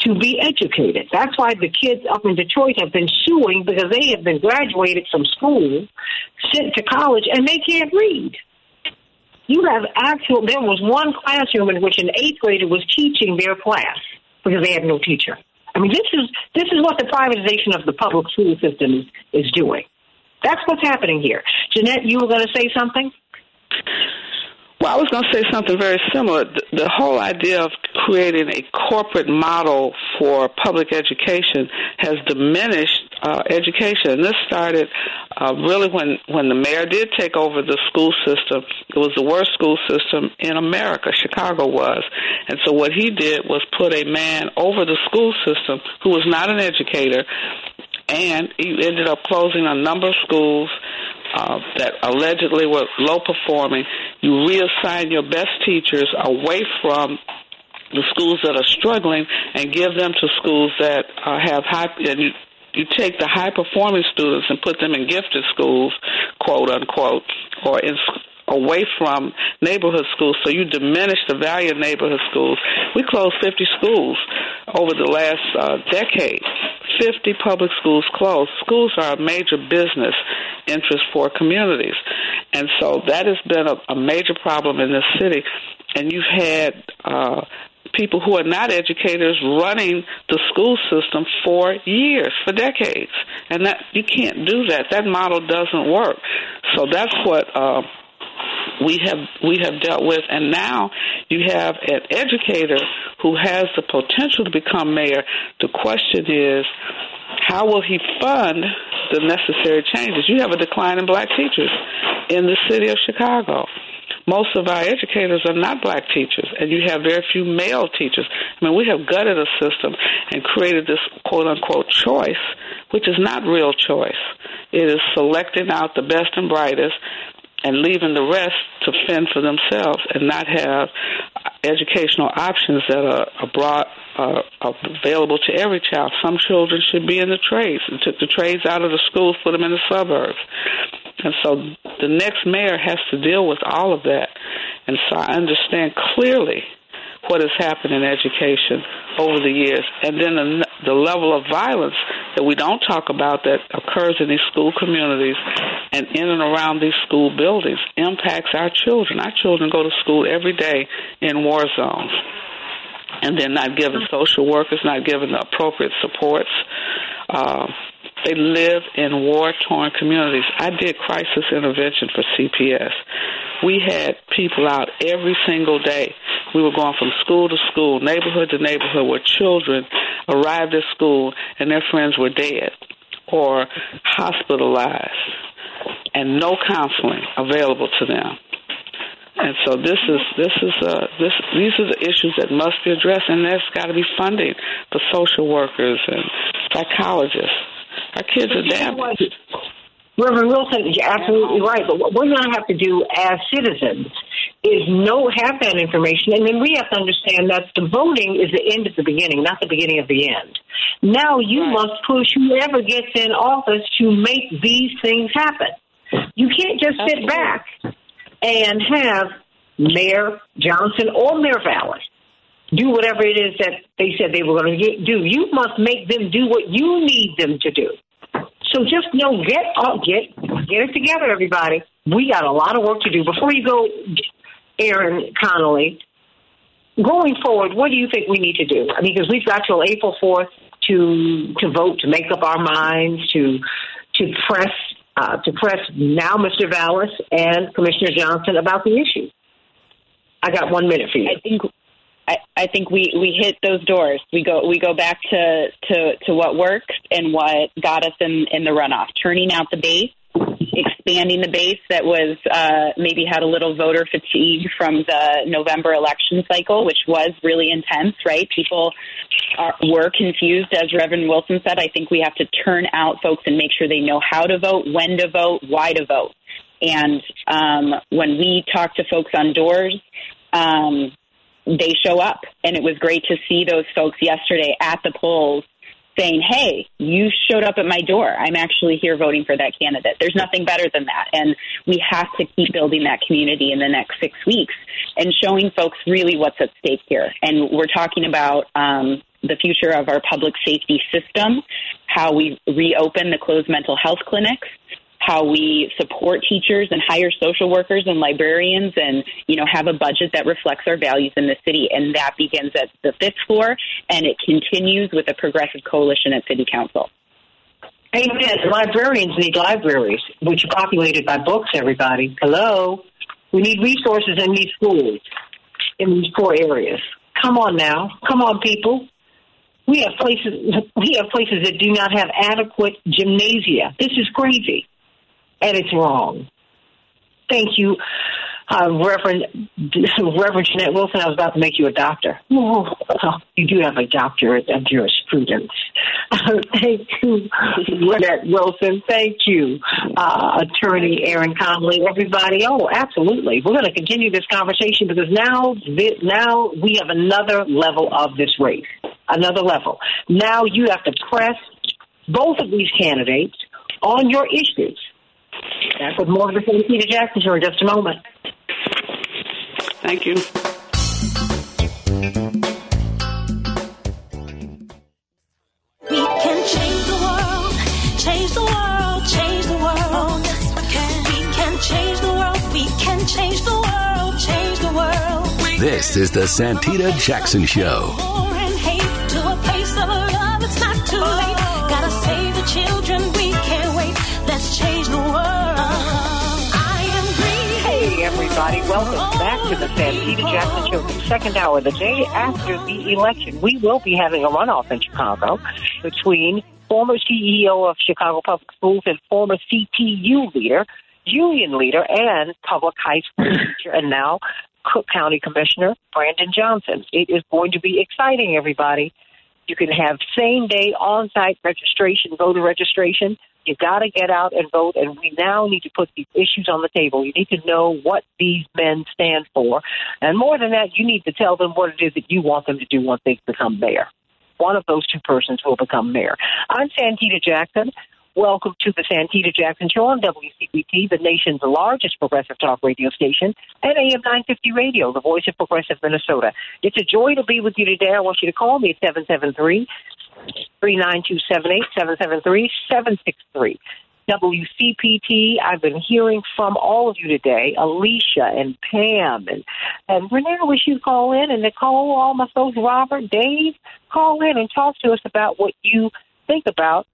to be educated. That's why the kids up in Detroit have been suing because they have been graduated from school, sent to college, and they can't read. You have actual, there was one classroom in which an eighth grader was teaching their class because they had no teacher. I mean, this is, this is what the privatization of the public school system is, is doing. That's what's happening here. Jeanette, you were going to say something? Well, I was going to say something very similar. The, whole idea of creating a corporate model for public education has diminished uh, education. And this started uh, really when, when the mayor did take over the school system. It was the worst school system in America, Chicago was. And so what he did was put a man over the school system who was not an educator, and he ended up closing a number of schools uh, that allegedly were low performing, you reassign your best teachers away from the schools that are struggling and give them to schools that uh, have high and you you take the high performing students and put them in gifted schools, quote unquote, or in away from neighborhood schools, so you diminish the value of neighborhood schools. We closed 50 schools over the last uh, decade. 50 public schools closed. Schools are a major business interest for communities. And so that has been a, a major problem in this city. And you've had uh, people who are not educators running the school system for years, for decades. And that you can't do that. That model doesn't work. So that's what uh, we have we have dealt with, and now you have an educator who has the potential to become mayor. The question is, how will he fund the necessary changes? You have a decline in black teachers in the city of Chicago. Most of our educators are not black teachers, and you have very few male teachers. I mean, we have gutted a system and created this quote unquote choice, which is not real choice. It is selecting out the best and brightest and leaving the rest to fend for themselves and not have educational options that are, are brought uh, available to every child. Some children should be in the trades. We took the trades out of the schools, put them in the suburbs. And so the next mayor has to deal with all of that. And so I understand clearly what has happened in education over the years, and then the, the level of violence that we don't talk about that occurs in these school communities and in and around these school buildings impacts our children. Our children go to school every day in war zones, and they're not given social workers, not given the appropriate supports. Uh, they live in war torn communities. I did crisis intervention for CPS. We had people out every single day. We were going from school to school, neighborhood to neighborhood, where children arrived at school and their friends were dead or hospitalized and no counseling available to them. And so this is this is uh, this these are the issues that must be addressed, and there's got to be funding for social workers and psychologists our kids are damaged. Reverend Wilson, you're absolutely right. But what we're going to have to do as citizens is know, have that information, and then we have to understand that the voting is the end of the beginning, not the beginning of the end. Now you right. must push whoever gets in office to make these things happen. You can't just sit back and have Mayor Johnson or Mayor Vallas do whatever it is that they said they were going to do. You must make them do what you need them to do. So just know, get uh, get get it together, everybody. We got a lot of work to do. Before you go, Aaron Connolly, going forward, what do you think we need to do? I mean, because we've got till April fourth to to vote, to make up our minds, to to press uh, to press now, Mr. Vallas and Commissioner Johnson about the issue. I got one minute for you. I think I, I think we, we hit those doors. We go we go back to, to, to what worked and what got us in, in the runoff. Turning out the base, expanding the base that was uh, maybe had a little voter fatigue from the November election cycle, which was really intense. Right, people are, were confused, as Reverend Wilson said. I think we have to turn out folks and make sure they know how to vote, when to vote, why to vote. And um, when we talk to folks on doors, um, they show up. And it was great to see those folks yesterday at the polls saying, hey, you showed up at my door. I'm actually here voting for that candidate. There's nothing better than that. And we have to keep building that community in the next six weeks and showing folks really what's at stake here. And we're talking about um, the future of our public safety system, how we reopen the closed mental health clinics, how we support teachers and hire social workers and librarians and you know have a budget that reflects our values in the city and that begins at the fifth floor and it continues with a progressive coalition at city council Amen. Librarians need libraries, which are populated by books, everybody. Hello. We need resources in these schools, in these poor areas. Come on now. Come on, people. We have places we have places that do not have adequate gymnasia. This is crazy and it's wrong. Thank you, uh, Reverend [LAUGHS] Reverend Jeanette Wilson. I was about to make you a doctor. [LAUGHS] Oh, you do have a doctorate of jurisprudence. [LAUGHS] thank you, Jeanette Wilson. Thank you, uh, Attorney Aaron Connolly. Everybody. Oh, absolutely. We're going to continue this conversation because now, now we have another level of this race. Another level. Now you have to press both of these candidates on your issues Back with more of the Peter Jackson Show in just a moment. Thank you. We can change the world, change the world, change the world. yes, we can. We can change the world, we can change the world, change the world. This is the Santita Jackson Show. Everybody. Welcome back to the Santita Jackson Show, the second hour, the day after the election. We will be having a runoff in Chicago between former CEO of Chicago Public Schools and former CTU leader, union leader, and public high school [CLEARS THROAT] teacher, and now Cook County Commissioner Brandon Johnson. It is going to be exciting, everybody. You can have same day on site registration, voter registration. You got to get out and vote, and we now need to put these issues on the table. You need to know what these men stand for, and more than that, you need to tell them what it is that you want them to do once they become mayor. One of those two persons will become mayor. I'm Santita Jackson. Welcome to the Santita Jackson Show on WCPT, the nation's largest progressive talk radio station, and AM 950 Radio, the voice of progressive Minnesota. It's a joy to be with you today. I want you to call me at 773 39278 773 763. WCPT, I've been hearing from all of you today, Alicia and Pam and, and Renee, I wish you'd call in and Nicole, all my folks, Robert, Dave, call in and talk to us about what you think about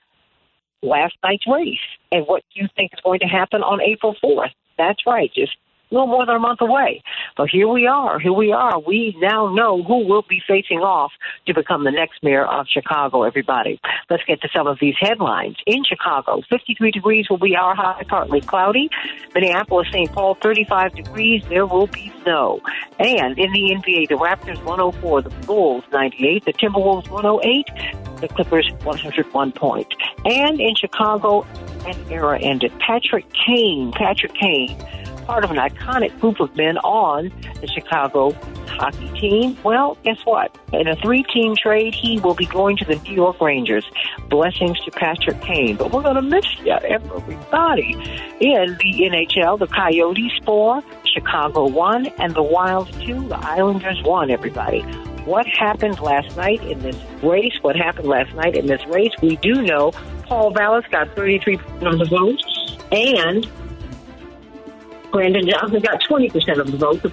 last night's race and what you think is going to happen on April 4th. That's right, just little more than a month away. But here we are. Here we are. We now know who will be facing off to become the next mayor of Chicago, everybody. Let's get to some of these headlines. In Chicago, 53 degrees will be our high, partly cloudy. Minneapolis, St. Paul, 35 degrees. There will be snow. And in the NBA, the Raptors 104, the Bulls 98, the Timberwolves 108, the Clippers 101 point. And in Chicago, an era ended. Patrick Kane, Patrick Kane, part of an iconic group of men on the Chicago hockey team. Well, guess what? In a three team trade, he will be going to the New York Rangers. Blessings to Patrick Kane. But we're going to miss you, everybody. In the NHL, the Coyotes four, Chicago one, and the Wild two, the Islanders one, everybody. What happened last night in this race? What happened last night in this race? We do know Paul Vallas got 33% of the vote, and Brandon Johnson got 20% of the vote. The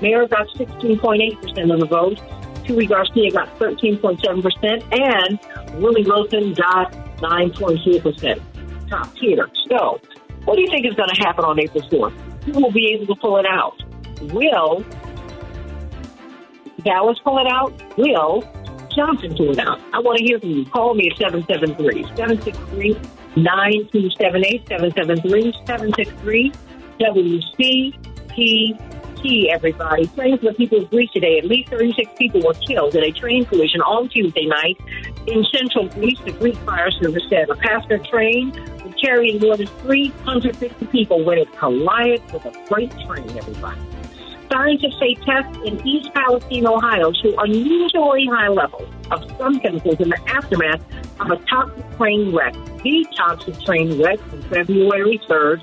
mayor got 16.8% of the vote. Chuy Garcia got 13.7%, and Willie Wilson got 9.2%. Top tier. So, what do you think is going to happen on April 4th? Who will be able to pull it out? Will Vallas pull it out? Will Johnson pull it out? I want to hear from you. Call me at 773 763 9278 773 763 WCPT, everybody. Praying people of Greece today. At least 36 people were killed in a train collision on Tuesday night in central Greece. The Greek fire service said a passenger train was carrying more than 350 people when it collided with a freight train, everybody. Scientists say tests in East Palestine, Ohio show unusually high levels of some chemicals in the aftermath of a toxic train wreck. The toxic train wreck on February 3rd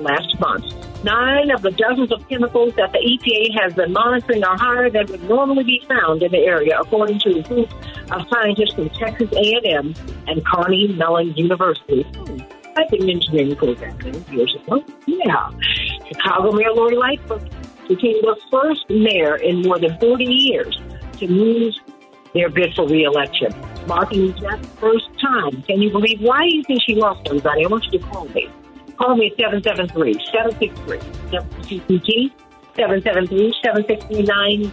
last month. Nine of the dozens of chemicals that the EPA has been monitoring are higher than would normally be found in the area, according to a group of scientists from Texas A&M and Carnegie Mellon University. Hmm. I did an engineering program years ago. Yeah. Chicago Mayor Lori Lightfoot became the first mayor in more than 40 years to lose their bid for reelection, marking that first time. Can you believe? Why do you think she lost, everybody? I want you to call me. Call me at 773 763 WCPT 773 769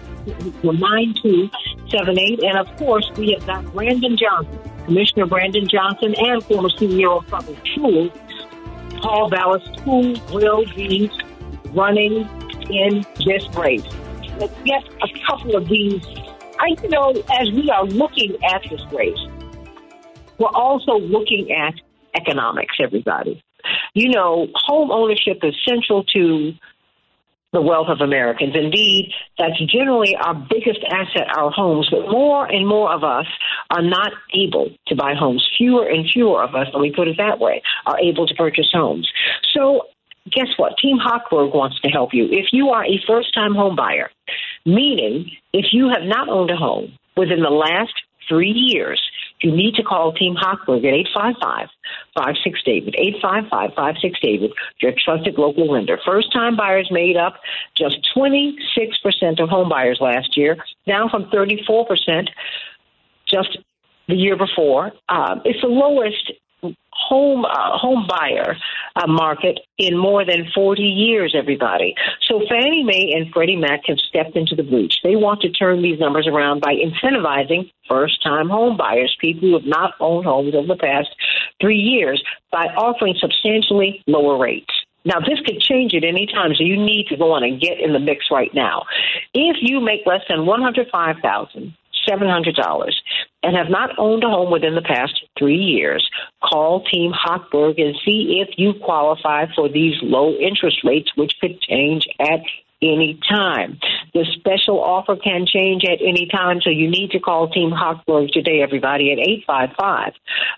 9278. And of course, we have got Brandon Johnson, Commissioner Brandon Johnson, and former CEO of Public Schools, Paul Vallas, who will be running in this race. Let's get a couple of these. I you know as we are looking at this race, we're also looking at economics, everybody. You know, home ownership is central to the wealth of Americans. Indeed, that's generally our biggest asset, our homes, but more and more of us are not able to buy homes. Fewer and fewer of us, let me put it that way, are able to purchase homes. So guess what? Team Hochberg wants to help you. If you are a first time home buyer, meaning if you have not owned a home within the last three years, you need to call Team Hochberg at 855 56 David, 855 56 David, your trusted local lender. First time buyers made up just 26% of home buyers last year, down from 34% just the year before. Um, it's the lowest home uh, home buyer uh, market in more than 40 years, everybody. So Fannie Mae and Freddie Mac have stepped into the breach. They want to turn these numbers around by incentivizing first time home buyers, people who have not owned homes over the past three years, by offering substantially lower rates. Now, this could change at any time, so you need to go on and get in the mix right now. If you make less than one hundred five thousand seven hundred dollars and have not owned a home within the past three years, call Team Hochberg and see if you qualify for these low interest rates, which could change at any time. The special offer can change at any time, so you need to call Team Hochberg today, everybody, at 855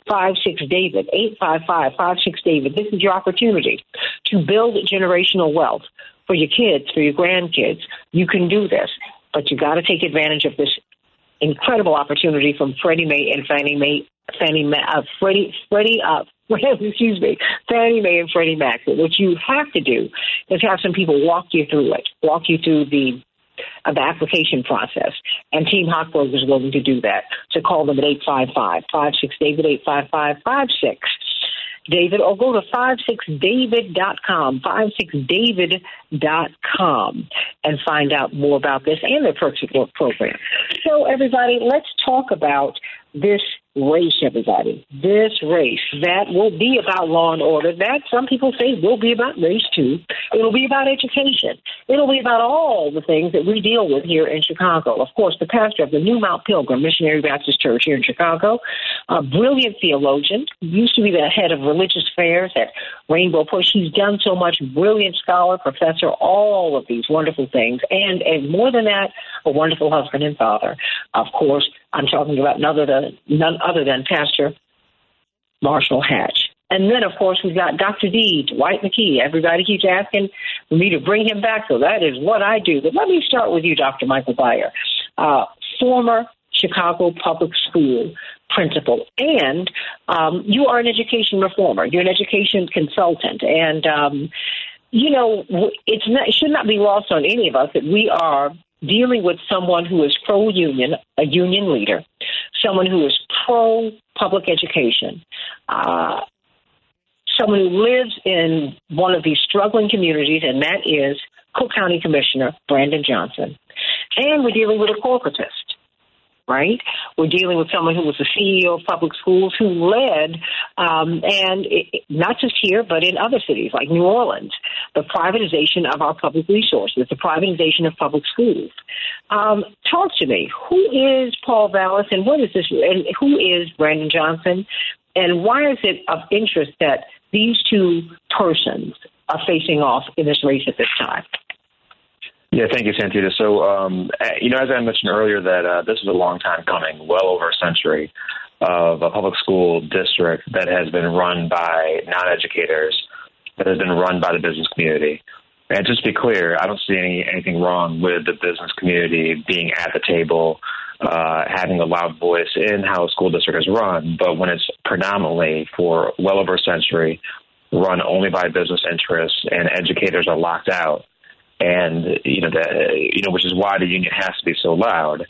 56 David. 855 56 David. This is your opportunity to build generational wealth for your kids, for your grandkids. You can do this, but you got to take advantage of this incredible opportunity from Freddie Mae and Fannie Mae, Fannie Mae, uh, Freddie, Freddie, uh, [LAUGHS] excuse me, Fannie Mae and Freddie Mac. What you have to do is have some people walk you through it, walk you through the the application process. And Team Hochberg is willing to do that. So call them at 855 56 David 855 56 David, or go to 56david.com, 56david.com, and find out more about this and their perks work program. So, everybody, let's talk about this race, everybody. This race that will be about law and order. That some people say will be about race too. It'll be about education. It'll be about all the things that we deal with here in Chicago. Of course, the pastor of the New Mount Pilgrim Missionary Baptist Church here in Chicago, a brilliant theologian, used to be the head of religious affairs at Rainbow Push. He's done so much, brilliant scholar, professor, all of these wonderful things. And, and more than that, a wonderful husband and father. Of course, I'm talking about none other than, none other than Pastor Marshall Hatch. And then, of course, we've got Dr. D, Dwight McKee. Everybody keeps asking me to bring him back, so that is what I do. But let me start with you, Dr. Michael Byer, uh, former Chicago Public School principal, and um, you are an education reformer. You're an education consultant, and um, you know it's not, it should not be lost on any of us that we are dealing with someone who is pro union, a union leader, someone who is pro public education. Uh, someone who lives in one of these struggling communities, and that is Cook County Commissioner Brandon Johnson. And we're dealing with a corporatist right? We're dealing with someone who was the CEO of public schools who led, um, and it, not just here, but in other cities like New Orleans, the privatization of our public resources, the privatization of public schools. Um, talk to me. Who is Paul Vallas, and what is this? And who is Brandon Johnson? And why is it of interest that these two persons are facing off in this race at this time? Yeah, thank you, Santita. So, um, eh, you know, as I mentioned earlier, that uh, this is a long time coming, well over a century of a public school district that has been run by non-educators, that has been run by the business community. And just to be clear, I don't see any, anything wrong with the business community being at the table, uh, having a loud voice in how a school district is run. But when it's predominantly for well over a century run only by business interests and educators are locked out, and you know that you know which is why the union has to be so loud.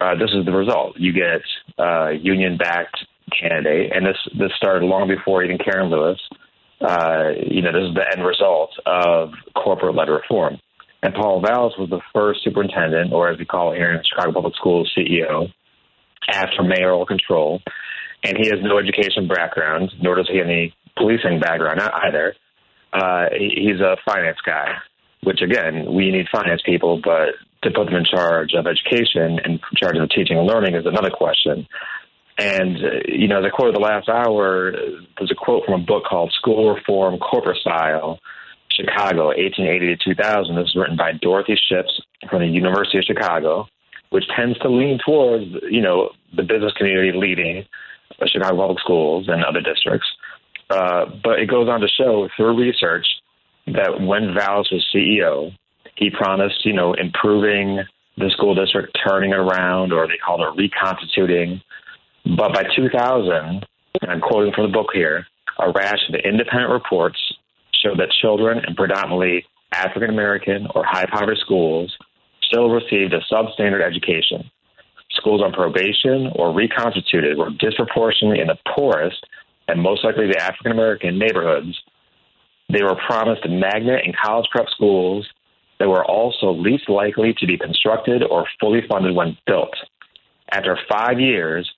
Uh, this is the result. You get uh, union-backed candidate, and this this started long before even Karen Lewis. Uh, you know, this is the end result of corporate-led reform. And Paul Vallas was the first superintendent, or as we call it here in Chicago Public Schools, CEO, after mayoral control. And he has no education background, nor does he have any policing background either. Uh, he's a finance guy which again, we need finance people, but to put them in charge of education and in charge of teaching and learning is another question. And, uh, you know, the quote of the last hour, there's a quote from a book called School Reform Corporate Style, Chicago, 1880 to 2000. This is written by Dorothy Shipps from the University of Chicago, which tends to lean towards, you know, the business community leading Chicago Public Schools and other districts. Uh, but it goes on to show through research that when Vallas was CEO, he promised, you know, improving the school district, turning it around, or they called it reconstituting. But by 2000, and I'm quoting from the book here, a rash of independent reports showed that children in predominantly African American or high poverty schools still received a substandard education. Schools on probation or reconstituted were disproportionately in the poorest and most likely the African American neighborhoods they were promised magnet and college prep schools that were also least likely to be constructed or fully funded when built. After five years,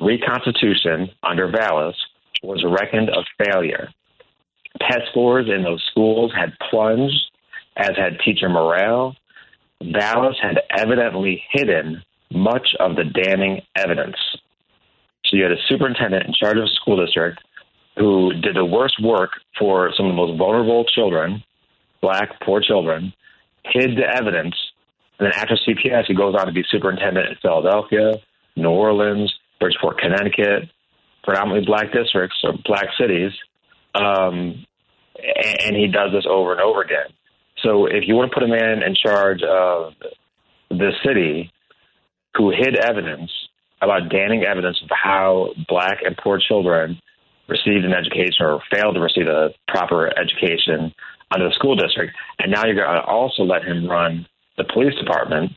reconstitution under Vallas was reckoned a failure. Test scores in those schools had plunged, as had teacher morale. Vallas had evidently hidden much of the damning evidence. So you had a superintendent in charge of a school district who did the worst work for some of the most vulnerable children, black, poor children, hid the evidence. And then after CPS, he goes on to be superintendent in Philadelphia, New Orleans, Bridgeport, Connecticut, predominantly black districts or black cities. Um, and he does this over and over again. So if you want to put a man in charge of the city who hid evidence about damning evidence of how black and poor children received an education or failed to receive a proper education under the school district, and now you're going to also let him run the police department.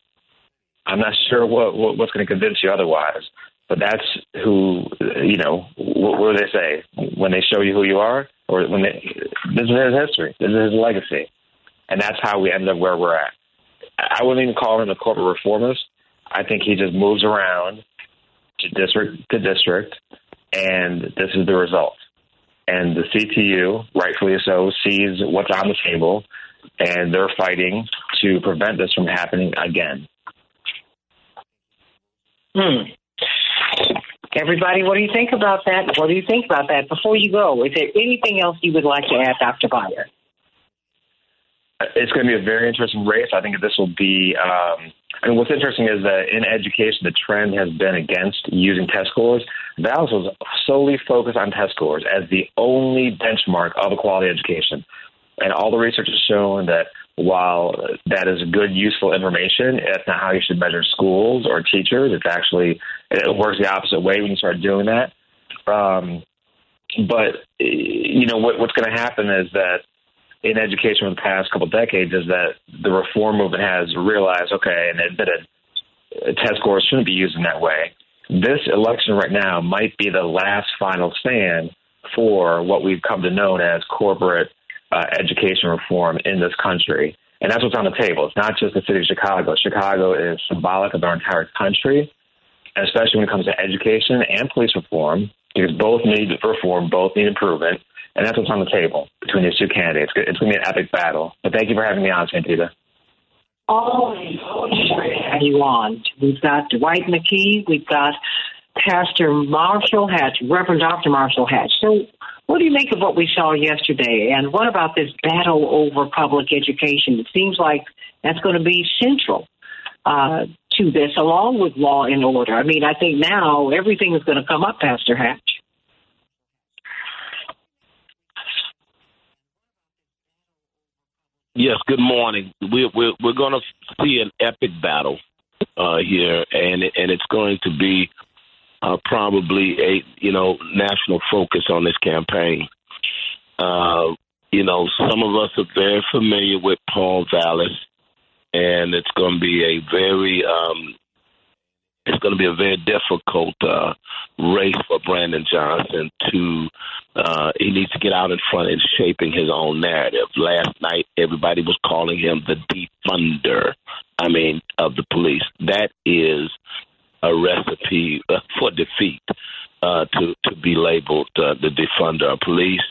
I'm not sure what, what what's going to convince you otherwise, but that's who you know. What, what do they say when they show you who you are, or when they this is his history, this is his legacy, and that's how we end up where we're at. I wouldn't even call him a corporate reformist. I think he just moves around to district to district and this is the result. And the CTU, rightfully so, sees what's on the table, and they're fighting to prevent this from happening again. Hmm. Everybody, what do you think about that? What do you think about that? Before you go, is there anything else you would like to add, Dr. Beyer? It's going to be a very interesting race. I think this will be. Um, and what's interesting is that in education, the trend has been against using test scores. Vallas was solely focused on test scores as the only benchmark of a quality education. And all the research has shown that while that is good, useful information, it's not how you should measure schools or teachers. It's actually it works the opposite way when you start doing that. Um, but you know what, what's going to happen is that in education for the past couple decades is that the reform movement has realized, okay, and that a, a test scores shouldn't be used in that way. This election right now might be the last final stand for what we've come to know as corporate uh, education reform in this country. And that's what's on the table. It's not just the city of Chicago. Chicago is symbolic of our entire country, especially when it comes to education and police reform, because both need reform, both need improvement. And that's what's on the table between these two candidates. It's going to be an epic battle. But thank you for having me on, Santita. Always, always have you on. We've got Dwight McKee. We've got Pastor Marshall Hatch, Reverend Dr. Marshall Hatch. So what do you make of what we saw yesterday? And what about this battle over public education? It seems like that's going to be central uh, to this, along with law and order. I mean, I think now everything is going to come up, Pastor Hatch. Yes, good morning. We're we're, we're going to see an epic battle uh, here, and and it's going to be uh, probably a you know national focus on this campaign. Uh, you know, some of us are very familiar with Paul Vallas, and it's going to be a very um, it's going to be a very difficult uh, race for Brandon Johnson to. Uh, he needs to get out in front and shaping his own narrative. Last night, everybody was calling him the defunder. I mean, of the police. That is a recipe uh, for defeat uh, to to be labeled uh, the defunder of police,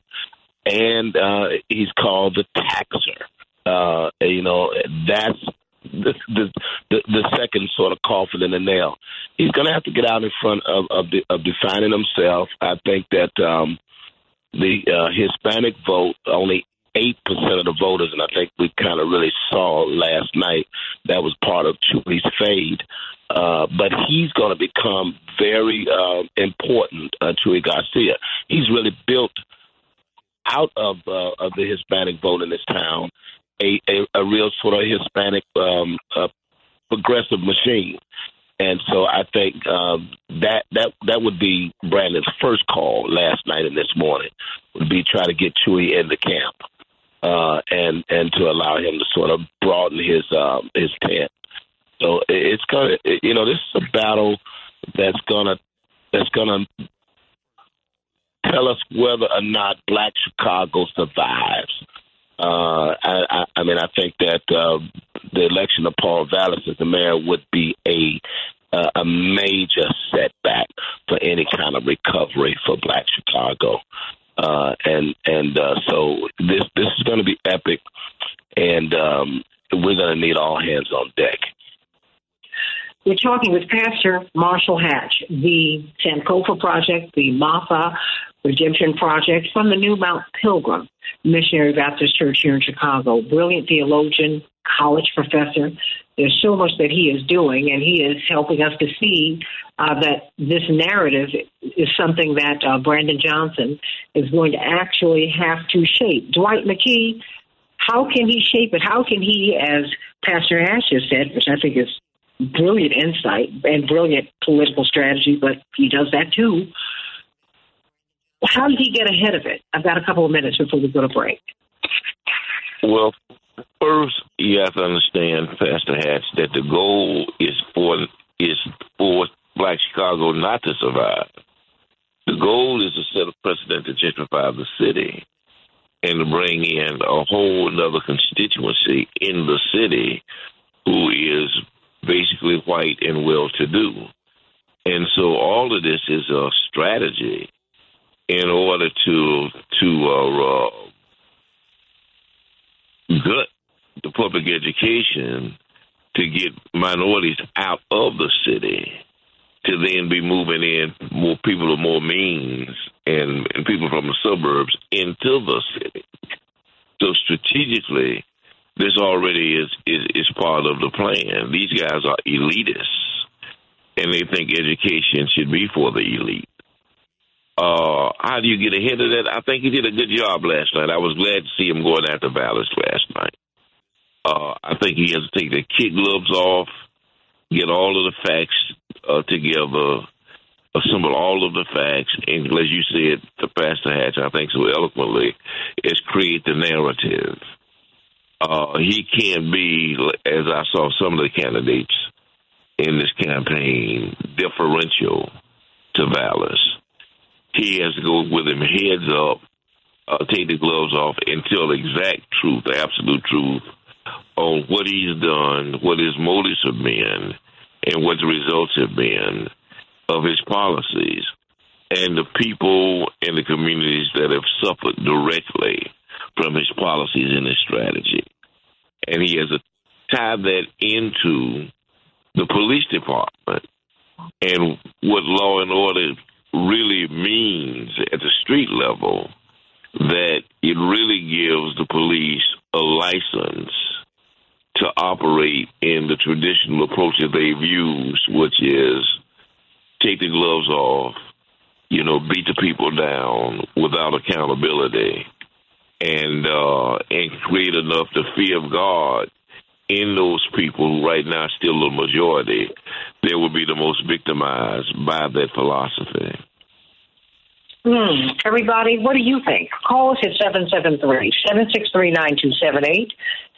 and uh, he's called the taxer. Uh, you know that's the, the the second sort of coffin in the nail. He's going to have to get out in front of of, the, of defining himself. I think that um, the uh, Hispanic vote only eight percent of the voters, and I think we kind of really saw last night that was part of Chuy's fade. Uh, but he's going to become very uh, important uh, Chuy Garcia. He's really built out of uh, of the Hispanic vote in this town a, a, a real sort of Hispanic um, uh, progressive machine. And so I think um, that that that would be Brandon's first call last night and this morning would be try to get Chuy in the camp uh, and and to allow him to sort of broaden his um, his tent. So it's gonna, you know, this is a battle that's gonna that's gonna tell us whether or not Black Chicago survives. Uh, I, I, I mean, I think that uh, the election of Paul Vallas as the mayor would be a uh, a major setback for any kind of recovery for Black Chicago. Uh, and and uh, so this this is going to be epic, and um, we're going to need all hands on deck. We're talking with Pastor Marshall Hatch, the Sankofa Project, the MAAFA Redemption Project from the New Mount Pilgrim Missionary Baptist Church here in Chicago. Brilliant theologian, college professor. There's so much that he is doing, and he is helping us to see uh, that this narrative is something that uh, Brandon Johnson is going to actually have to shape. Dwight McKee, how can he shape it? How can he, as Pastor Hatch has said, which I think is brilliant insight and brilliant political strategy, but he does that too. How did he get ahead of it? I've got a couple of minutes before we go to break. Well, first you have to understand, Pastor Hatch, that the goal is for is for Black Chicago not to survive. The goal is to set a precedent to gentrify the city and to bring in a whole other constituency in the city who is basically white and well to do. And so all of this is a strategy in order to to uh, uh, gut the public education to get minorities out of the city to then be moving in more people of more means and, and people from the suburbs into the city. So strategically, this already is, is is part of the plan. These guys are elitists, and they think education should be for the elite. Uh, how do you get ahead of that? I think he did a good job last night. I was glad to see him going after Vallas last night. Uh, I think he has to take the kid gloves off, get all of the facts uh, together, assemble all of the facts, and as you said, the Pastor Hatch, I think so eloquently, is create the narrative. Uh, he can't be, as I saw some of the candidates in this campaign, differential to Vallas. He has to go with him heads up, uh, take the gloves off, and tell the exact truth, the absolute truth on what he's done, what his motives have been, and what the results have been of his policies, and the people and the communities that have suffered directly from his policies and his strategy. And he has to tie that into the police department and what law and order really means at the street level that it really gives the police a license to operate in the traditional approach that they've used, which is take the gloves off, you know, beat the people down without accountability, and uh, and create enough the fear of God in those people who right now still the majority, they will be the most victimized by that philosophy. Hmm. Everybody, what do you think? Call us at 773 763 9278,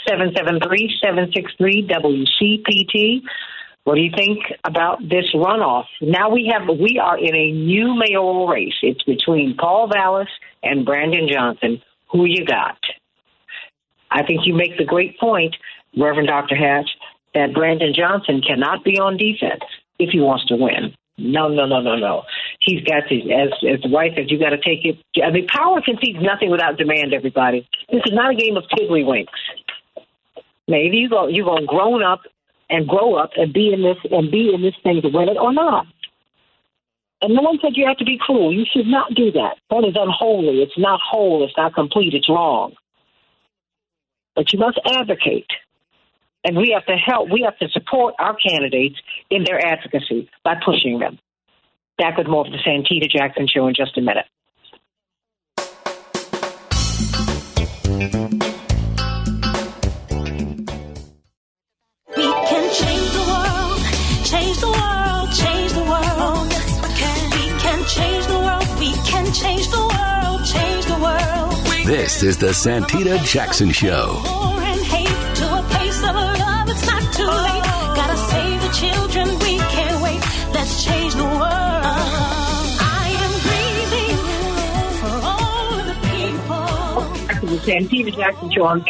773 763 WCPT. What do you think about this runoff? Now we have we are in a new mayoral race. It's between Paul Vallas and Brandon Johnson. Who you got? I think you make the great point, Reverend Dr. Hatch, that Brandon Johnson cannot be on defense if he wants to win. No, no, no, no, no. He's got to, as as the wife says, you got to take it. I mean, power concedes nothing without demand. Everybody, this is not a game of tiddlywinks. Maybe you go, you're gonna grown up and grow up and be in this and be in this thing to win it or not. And no one said you have to be cruel. You should not do that. That is unholy. It's not whole. It's not complete. It's wrong. But you must advocate. And we have to help, we have to support our candidates in their advocacy by pushing them. Back with more of the Santita Jackson Show in just a minute. Can change the world, change the world. This is the Santita Jackson Show. War and hate to a place of love, it's not too late. Gotta save the children, we can't wait. Let's change the world. I am breathing for all of the people. Back to the Santita Jackson Show on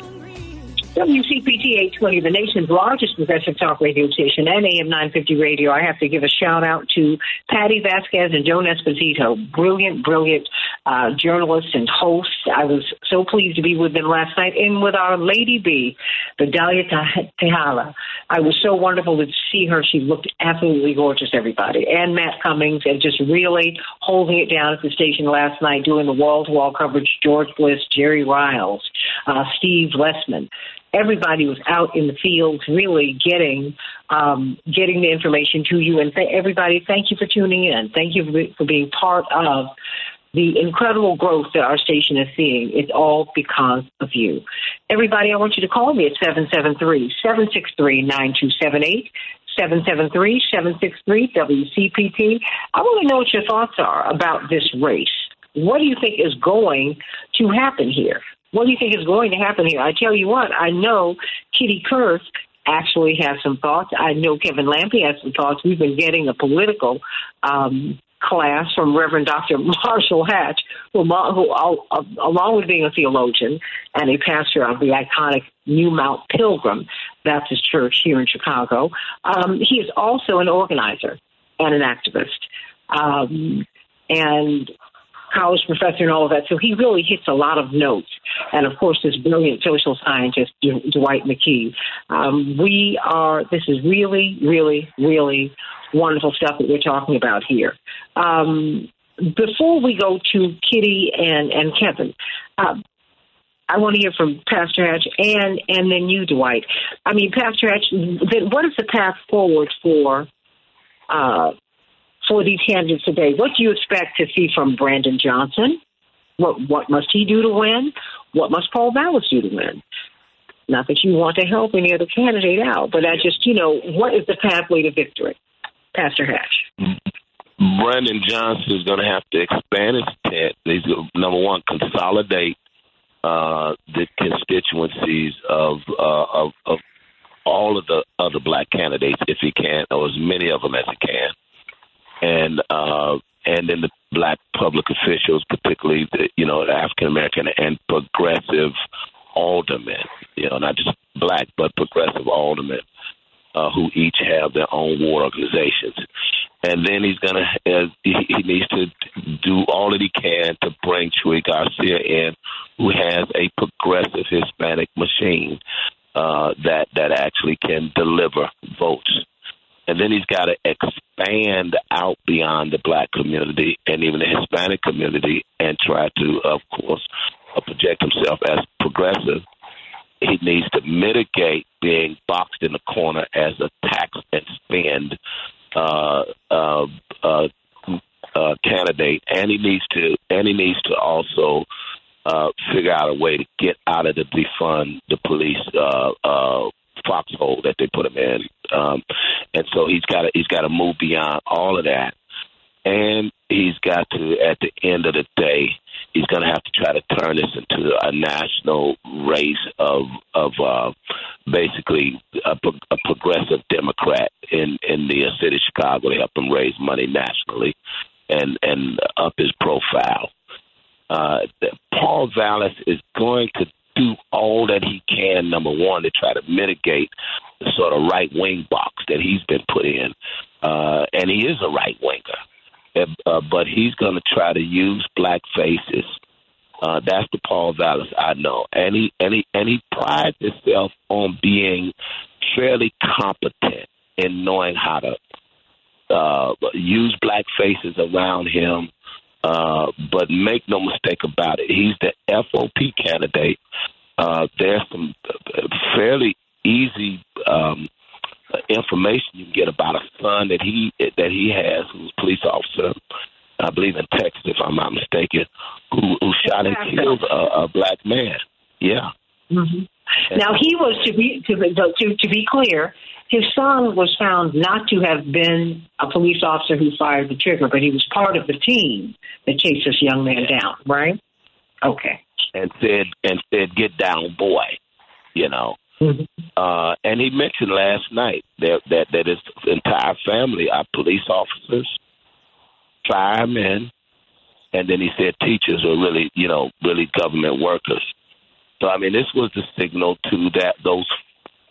WCPT 820, the nation's largest progressive talk radio station, and AM 950 radio. I have to give a shout out to Patty Vasquez and Joan Esposito, brilliant, brilliant uh, journalists and hosts. I was so pleased to be with them last night, and with our Lady B, the Dahlia Te- Tejada. I was so wonderful to see her. She looked absolutely gorgeous, everybody. And Matt Cummings, and just really holding it down at the station last night, doing the wall to wall coverage. George Bliss, Jerry Riles, uh, Steve Lessman everybody was out in the fields really getting um, getting the information to you and th- everybody thank you for tuning in thank you for, be- for being part of the incredible growth that our station is seeing it's all because of you everybody i want you to call me at 773-763-9278 773-763 WCPT. I want to know what your thoughts are about this race. What do you think is going to happen here? What do you think is going to happen here? I tell you what, I know Kitty Kurth actually has some thoughts. I know Kevin Lampe has some thoughts. We've been getting a political um, class from Reverend Dr. [LAUGHS] Marshall Hatch, who, who uh, along with being a theologian and a pastor of the iconic New Mount Pilgrim Baptist Church here in Chicago, um, he is also an organizer and an activist. Um, and college professor and all of that. So he really hits a lot of notes. And of course, this brilliant social scientist, Dwight McKee. Um, we are, this is really, really, really wonderful stuff that we're talking about here. Um, before we go to Kitty and, and Kevin, uh, I want to hear from Pastor Hatch and and then you, Dwight. I mean, Pastor Hatch, then what is the path forward for uh, for these candidates today. What do you expect to see from Brandon Johnson? What what must he do to win? What must Paul Vallas do to win? Not that you want to help any other candidate out, but I just, you know, what is the pathway to victory, Pastor Hatch? Brandon Johnson is going to have to expand his tent. He's number one, consolidate uh, the constituencies of, uh, of of all of the other black candidates if he can, or as many of them as he can, and uh, and then the black public officials, particularly the you know African American and progressive aldermen, you know, not just black but progressive aldermen uh, who each have their own war organizations. And then he's gonna uh, he, he needs to do all that he can to bring Chuy Garcia in, who has a progressive Hispanic machine uh, that that actually can deliver votes. And then he's got to expand out beyond the black community and even the Hispanic community and try to, of course, uh, project himself as progressive. He needs to mitigate being boxed in the corner as a tax and spend uh, uh, uh, uh, candidate, and he needs to, and he needs to also uh, figure out a way to get out of the defund the police uh, uh, foxhole that they put him in. Um, and so he's got to he's got to move beyond all of that, and he's got to at the end of the day he's going to have to try to turn this into a national race of of uh, basically a, a progressive Democrat in in the city of Chicago to help him raise money nationally and and up his profile. Uh, Paul Vallas is going to do all that he can, number one, to try to mitigate the sort of right wing box that he's been put in. Uh, and he is a right winger. Uh, but he's going to try to use black faces. Uh, that's the Paul Vallas I know, and he and he and he prides himself on being fairly competent in knowing how to uh, use black faces around him. Uh, but make no mistake about it, he's the FOP candidate. Uh, there's some fairly easy um, information you can get about a son that he that he has, who's a police officer, I believe in Texas, if I'm not mistaken, who, who shot and killed a, a black man. Yeah. Mm-hmm. Now he was to be to, to to be clear, his son was found not to have been a police officer who fired the trigger, but he was part of the team that chased this young man down, right? Okay. And said and said, "Get down, boy," you know. Mm-hmm. Uh, and he mentioned last night that that that his entire family are police officers, firemen, and then he said teachers are really, you know, really government workers. So I mean, this was the signal to that those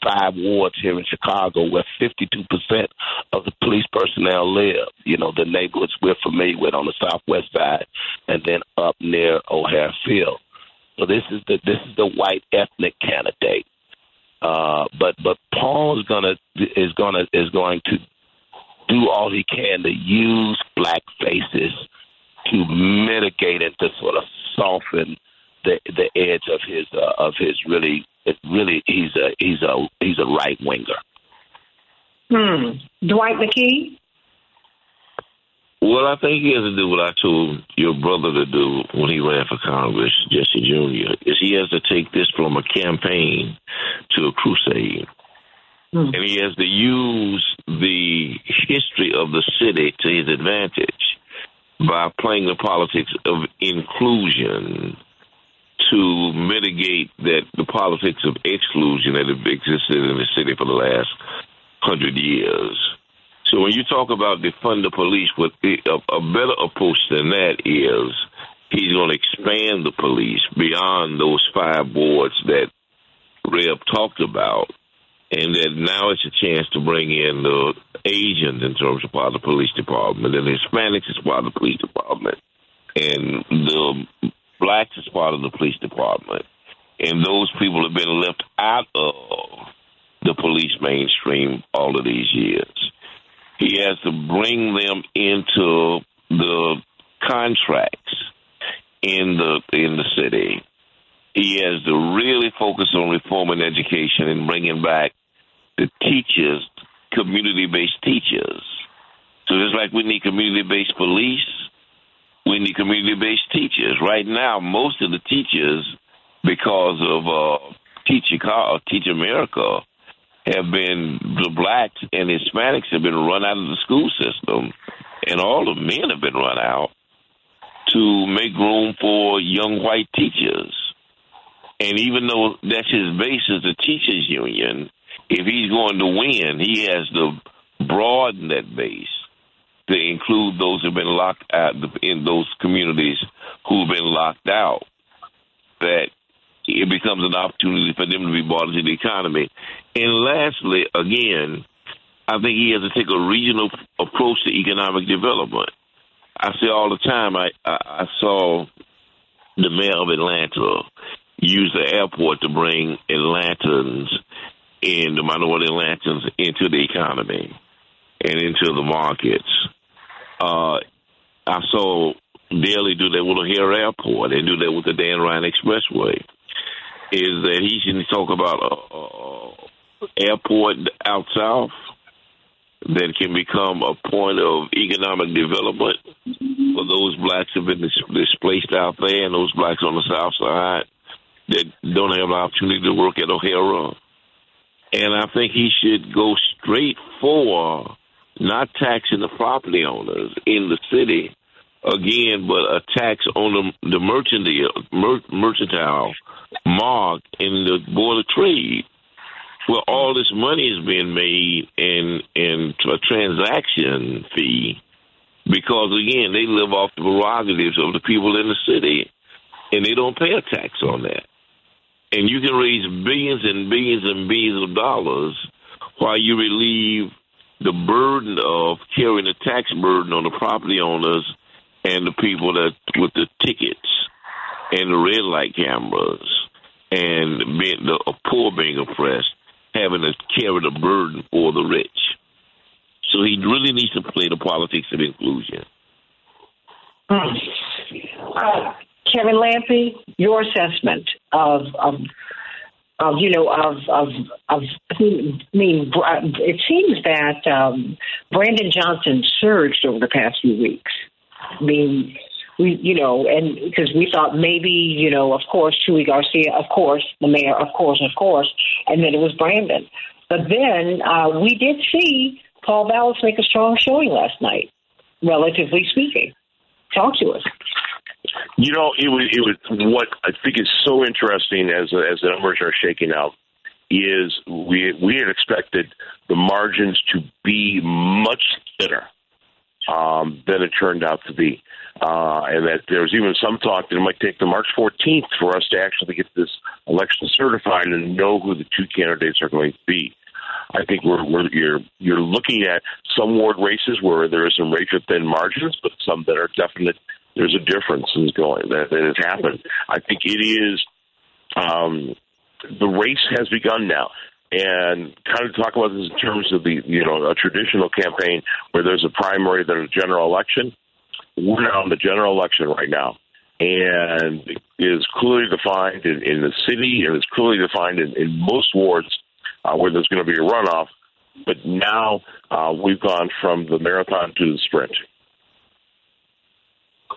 five wards here in Chicago where 52% of the police personnel live. You know, the neighborhoods we're familiar with on the southwest side, and then up near O'Hare Field. So this is the this is the white ethnic candidate. Uh, but but Paul is gonna is gonna is going to do all he can to use black faces to mitigate and to sort of soften the the edge of his uh, of his really really he's a he's a he's a right winger. Hmm. Dwight McKee. Well, I think he has to do what I told your brother to do when he ran for Congress, Jesse Jr. Is he has to take this from a campaign to a crusade, Hmm. and he has to use the history of the city to his advantage by playing the politics of inclusion to mitigate that the politics of exclusion that have existed in the city for the last hundred years. So when you talk about defund the police, what the, a, a better approach than that is he's going to expand the police beyond those five boards that Reb talked about, and that now it's a chance to bring in the Asians in terms of part of the police department, and the Hispanics as part of the police department, and the blacks as part of the police department, and those people have been left out of the police mainstream all of these years. He has to bring them into the contracts in the in the city. He has to really focus on reforming education and bringing back the teachers, community-based teachers. So just like we need community-based police, we need community-based teachers. Right now, most of the teachers, because of uh, Teach Chicago, Teach America, have been the blacks and Hispanics have been run out of the school system, and all the men have been run out to make room for young white teachers. And even though that's his base is the teachers union, if he's going to win, he has to broaden that base to include those who've been locked out in those communities who've been locked out. That it becomes an opportunity for them to be brought into the economy. And lastly, again, I think he has to take a regional approach to economic development. I say all the time, I, I, I saw the mayor of Atlanta use the airport to bring Atlantans and the minority Atlantans into the economy and into the markets. Uh, I saw Daley do that with O'Hare Airport and do that with the Dan Ryan Expressway. Is that he should talk about a, a airport out south that can become a point of economic development for those blacks who've been dis- displaced out there and those blacks on the south side that don't have an opportunity to work at O'Hare. And I think he should go straight for not taxing the property owners in the city again, but a tax on the, the mercantile, mer- mark in the Board of Trade, where all this money is being made in in a transaction fee, because again they live off the prerogatives of the people in the city, and they don't pay a tax on that. And you can raise billions and billions and billions of dollars while you relieve the burden of carrying the tax burden on the property owners and the people that with the tickets and the red light cameras and being the poor being oppressed, having to carry the burden for the rich. So he really needs to play the politics of inclusion. Uh, Kevin Lampe, your assessment of of of you know of of of I mean it seems that um, Brandon Johnson surged over the past few weeks. I mean, we you know, and because we thought maybe you know, of course, Chuy Garcia, of course, the mayor, of course, of course, and then it was Brandon. But then uh, we did see Paul Vallas make a strong showing last night, relatively speaking. Talk to us. You know, it was it was what I think is so interesting as as the numbers are shaking out is we we had expected the margins to be much thinner um, than it turned out to be, uh, and that there was even some talk that it might take the March 14th for us to actually get this election certified and know who the two candidates are going to be. I think we're, we're you're you're looking at some ward races where there is some razor thin margins, but some that are definite there's a difference is going that, that has happened. I think it is um, the race has begun now. And kind of talk about this in terms of the you know a traditional campaign where there's a primary, then a general election. We're now in the general election right now, and is clearly defined in, in the city, and it's clearly defined in, in most wards uh, where there's going to be a runoff. But now uh, we've gone from the marathon to the sprint.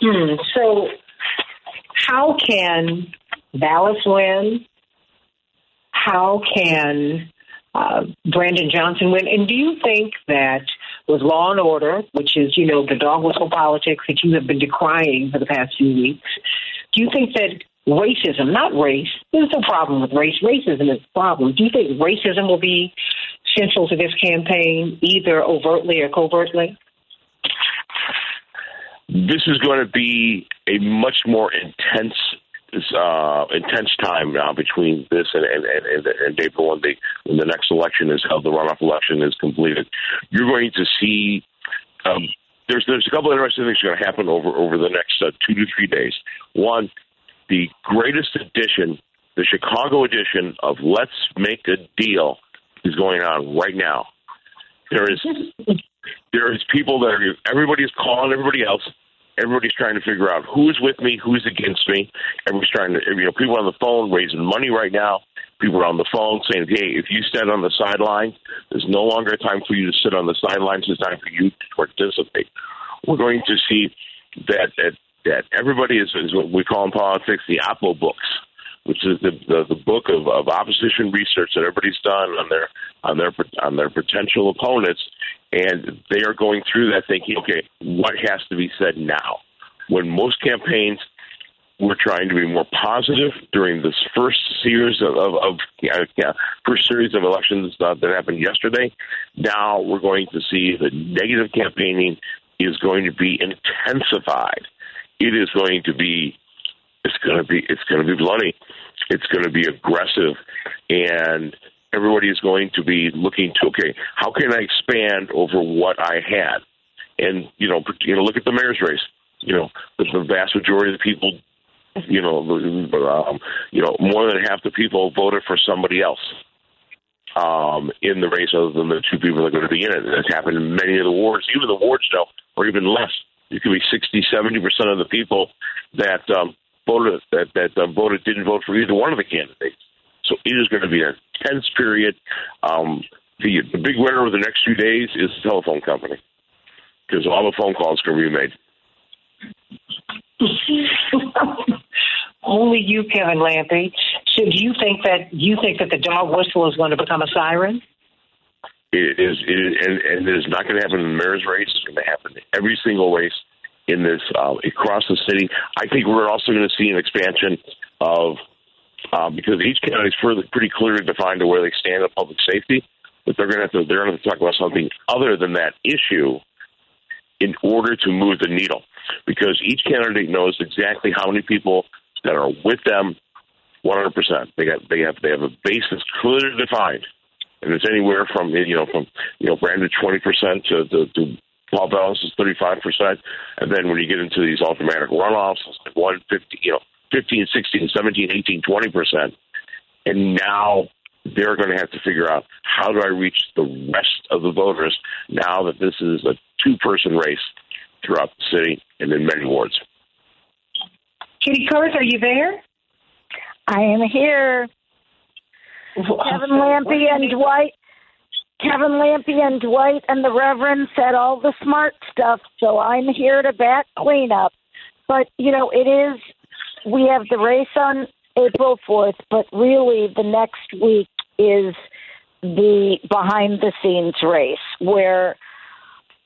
Hmm. So, how can Vallas win? How can uh, Brandon Johnson win? And do you think that with law and order, which is, you know, the dog whistle politics that you have been decrying for the past few weeks, do you think that racism, not race, there's no problem with race, racism is the problem. Do you think racism will be central to this campaign, either overtly or covertly? This is going to be a much more intense uh, intense time now between this and and, and, and April when the when the next election is held, the runoff election is completed. You're going to see um, there's there's a couple of interesting things going to happen over over the next uh, two to three days. One, the greatest edition, the Chicago edition of Let's Make a Deal, is going on right now. There is there is people that are everybody's calling everybody else. Everybody's trying to figure out who's with me, who's against me. Everybody's trying to, you know, people on the phone raising money right now. People are on the phone saying, "Hey, if you stand on the sideline, there's no longer a time for you to sit on the sidelines. It's time for you to participate." We're going to see that that that everybody is, is what we call in politics the oppo books which is the the, the book of, of opposition research that everybody's done on their on their on their potential opponents, and they are going through that thinking, okay, what has to be said now? When most campaigns we're trying to be more positive during this first series of, of, of yeah, first series of elections uh, that happened yesterday. Now we're going to see the negative campaigning is going to be intensified. It is going to be it's going to be it's going to be bloody. It's going to be aggressive, and everybody is going to be looking to okay, how can I expand over what I had? And you know, you know, look at the mayor's race. You know, the, vast majority of the people, you know, um, you know, more than half the people voted for somebody else um, in the race other than the two people that are going to be in it. That's happened in many of the wards, even the wards now, or even less. It could be 60, 70 percent of the people that um, voted that that uh, voted didn't vote for either one of the candidates. So it is going to be an intense period. Um, the the big winner of the next few days is the telephone company because all the phone calls can be made. [LAUGHS] Only you, Kevin Lampe. So do you think that you think that the dog whistle is going to become a siren? It is, it is and, and it is not going to happen in the mayor's race. It's going to happen in every single race in this uh, across the city. I think we're also going to see an expansion of uh, because each county is pretty clearly defined to where they stand on public safety, but they're going to have to they're going to talk about something other than that issue in order to move the needle, because each candidate knows exactly how many people that are with them. One hundred percent. They got they have they have a base that's clearly defined, and it's anywhere from you know from you know Brandon twenty percent to, to, to Paul Vallas is 35%. And then when you get into these automatic runoffs, it's like 150, you know, 15, 16, 17, 18, 20%. And now they're going to have to figure out how do I reach the rest of the voters now that this is a two person race throughout the city and in many wards. Kitty Kurth, are you there? I am here. Kevin Lampe and Dwight Kevin Lampe and Dwight and the Reverend said all the smart stuff, so I'm here to back cleanup. But, you know, it is, we have the race on April 4th, but really the next week is the behind the scenes race where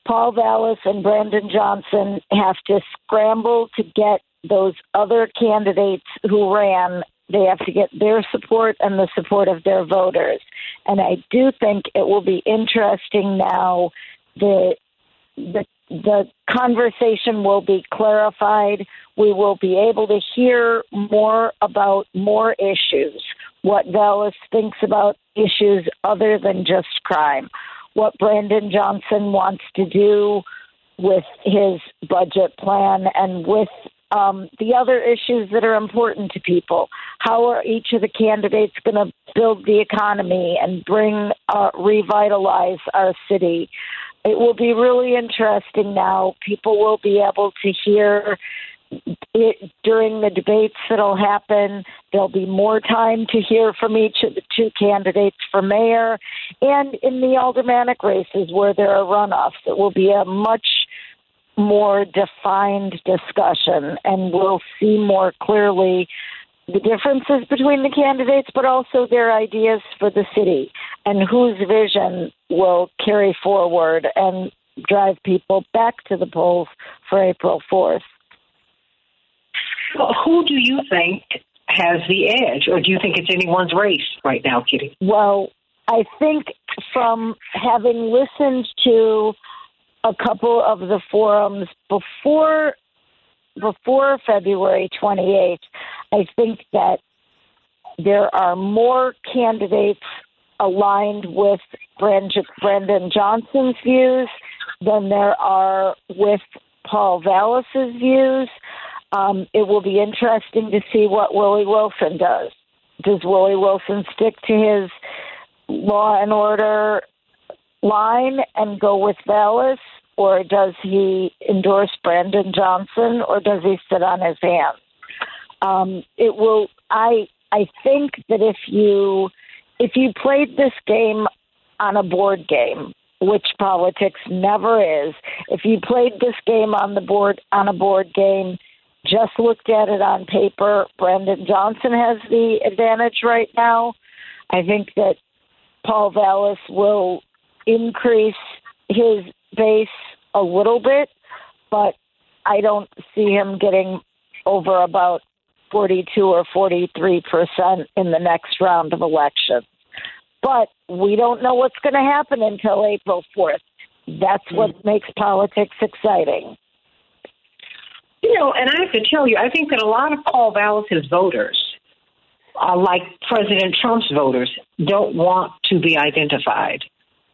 Paul Vallas and Brandon Johnson have to scramble to get those other candidates who ran they have to get their support and the support of their voters. And I do think it will be interesting now. The the the conversation will be clarified. We will be able to hear more about more issues. What Vallas thinks about issues other than just crime. What Brandon Johnson wants to do with his budget plan and with um, the other issues that are important to people. How are each of the candidates going to build the economy and bring, uh, revitalize our city? It will be really interesting now. People will be able to hear it during the debates that'll happen. There'll be more time to hear from each of the two candidates for mayor, and in the aldermanic races where there are runoffs, it will be a much more defined discussion and we'll see more clearly the differences between the candidates, but also their ideas for the city and whose vision will carry forward and drive people back to the polls for April 4th. Well, who do you think has the edge, or do you think it's anyone's race right now, Kitty? Well, I think from having listened to a couple of the forums before before February 28th, I think that there are more candidates aligned with Brandon Johnson's views than there are with Paul Vallas's views. Um, it will be interesting to see what Willie Wilson does. Does Willie Wilson stick to his law and order line and go with Vallas, or does he endorse Brandon Johnson, or does he sit on his hands? Um, it will. I I think that if you if you played this game on a board game, which politics never is, if you played this game on the board on a board game, just looked at it on paper. Brandon Johnson has the advantage right now. I think that Paul Vallas will increase his base a little bit, but I don't see him getting over about 42 or 43 percent in the next round of elections. But we don't know what's going to happen until April 4th. That's what makes politics exciting. You know, and I have to tell you, I think that a lot of Paul Vallas's voters, uh, like President Trump's voters, don't want to be identified.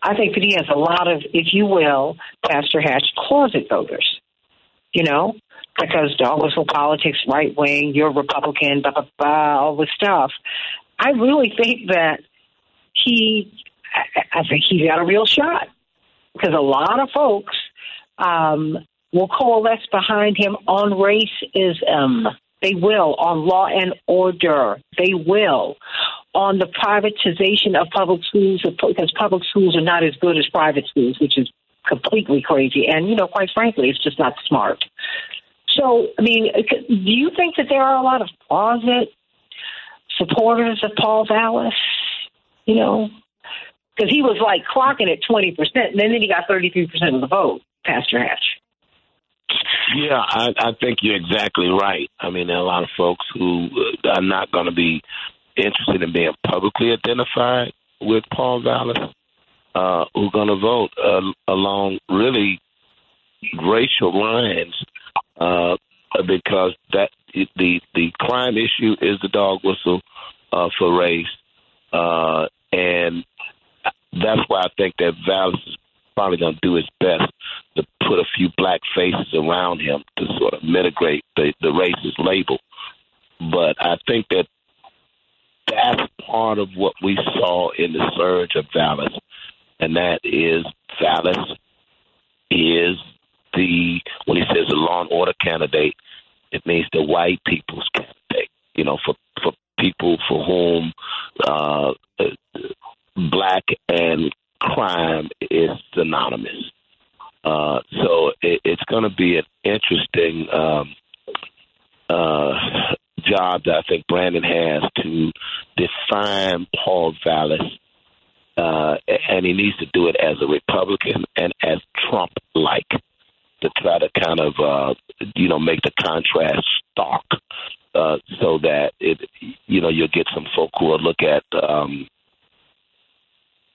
I think that he has a lot of, if you will, Pastor Hatch, closet voters. You know, because dog whistle politics, right wing, you're Republican, blah blah blah, all this stuff. I really think that he, I I think he's got a real shot because a lot of folks um, will coalesce behind him on racism. They will on law and order. They will on the privatization of public schools because public schools are not as good as private schools, which is completely crazy. And you know, quite frankly, it's just not smart. So, I mean, do you think that there are a lot of closet supporters of Paul Vallas? You know, because he was like clocking at twenty percent, and then he got thirty three percent of the vote. Pastor Hatch. Yeah, I, I think you're exactly right. I mean, there are a lot of folks who uh, are not going to be interested in being publicly identified with Paul Vallas, uh, who are going to vote uh, along really racial lines, uh, because that the the crime issue is the dog whistle uh, for race, uh, and that's why I think that Vallas is probably going to do his best to put a few black faces around him to sort of mitigate the, the racist label. But I think that that's part of what we saw in the surge of Vallas, and that is Vallas is the when he says the law and order candidate, it means the white people's candidate. You know, for for people for whom uh, black and crime is synonymous. Uh, so it, it's going to be an interesting um, uh, job that I think Brandon has to define Paul Vallas, uh, and he needs to do it as a Republican and as Trump like to try to kind of uh, you know make the contrast stark, uh, so that it you know you'll get some folk who will look at um,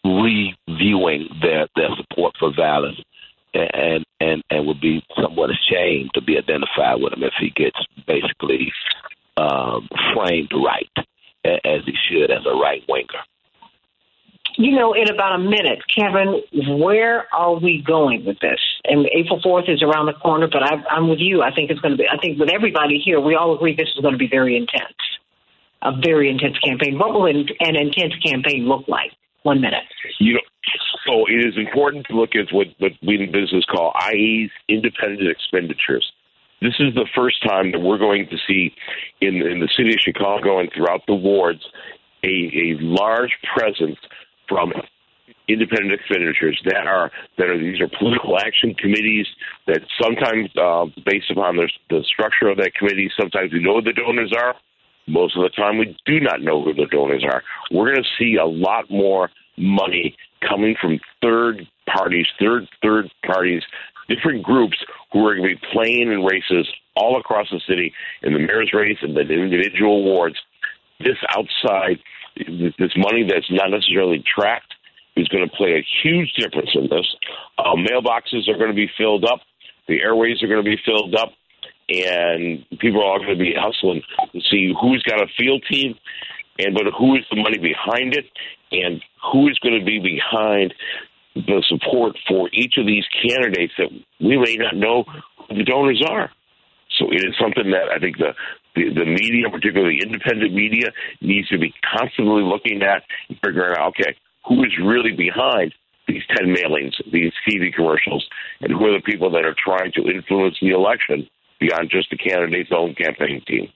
reviewing their their support for Vallas and and and would be somewhat ashamed to be identified with him if he gets basically um, framed right as he should as a right winger. You know, in about a minute, Kevin, where are we going with this? And April 4th is around the corner, but I, I'm with you. I think it's going to be, I think with everybody here, we all agree this is going to be very intense. A very intense campaign. What will an, an intense campaign look like? One minute. You know, so it is important to look at what, what we in business call IE's independent expenditures. This is the first time that we're going to see in, in the city of Chicago and throughout the wards a, a large presence from independent expenditures that are that are these are political action committees that sometimes uh, based upon the, the structure of that committee sometimes we know who the donors are. Most of the time we do not know who the donors are. We're going to see a lot more money coming from third parties third third parties different groups who are going to be playing in races all across the city in the mayor's race and the individual wards. This outside this money that's not necessarily tracked is going to play a huge difference in this. Uh, mailboxes are going to be filled up, the airways are going to be filled up, and people are all going to be hustling to see who's got a field team and but who is the money behind it and who is going to be behind the support for each of these candidates that we may not know who the donors are. So it is something that I think the the, the media, particularly independent media, needs to be constantly looking at and figuring out, okay, who is really behind these 10 mailings, these TV commercials, and who are the people that are trying to influence the election beyond just the candidate's own campaign team.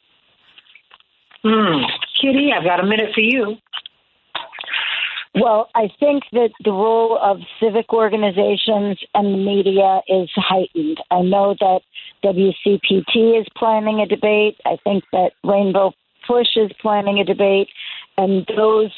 Hmm. Kitty, I've got a minute for you. Well, I think that the role of civic organizations and the media is heightened. I know that WCPT is planning a debate. I think that Rainbow Push is planning a debate, and those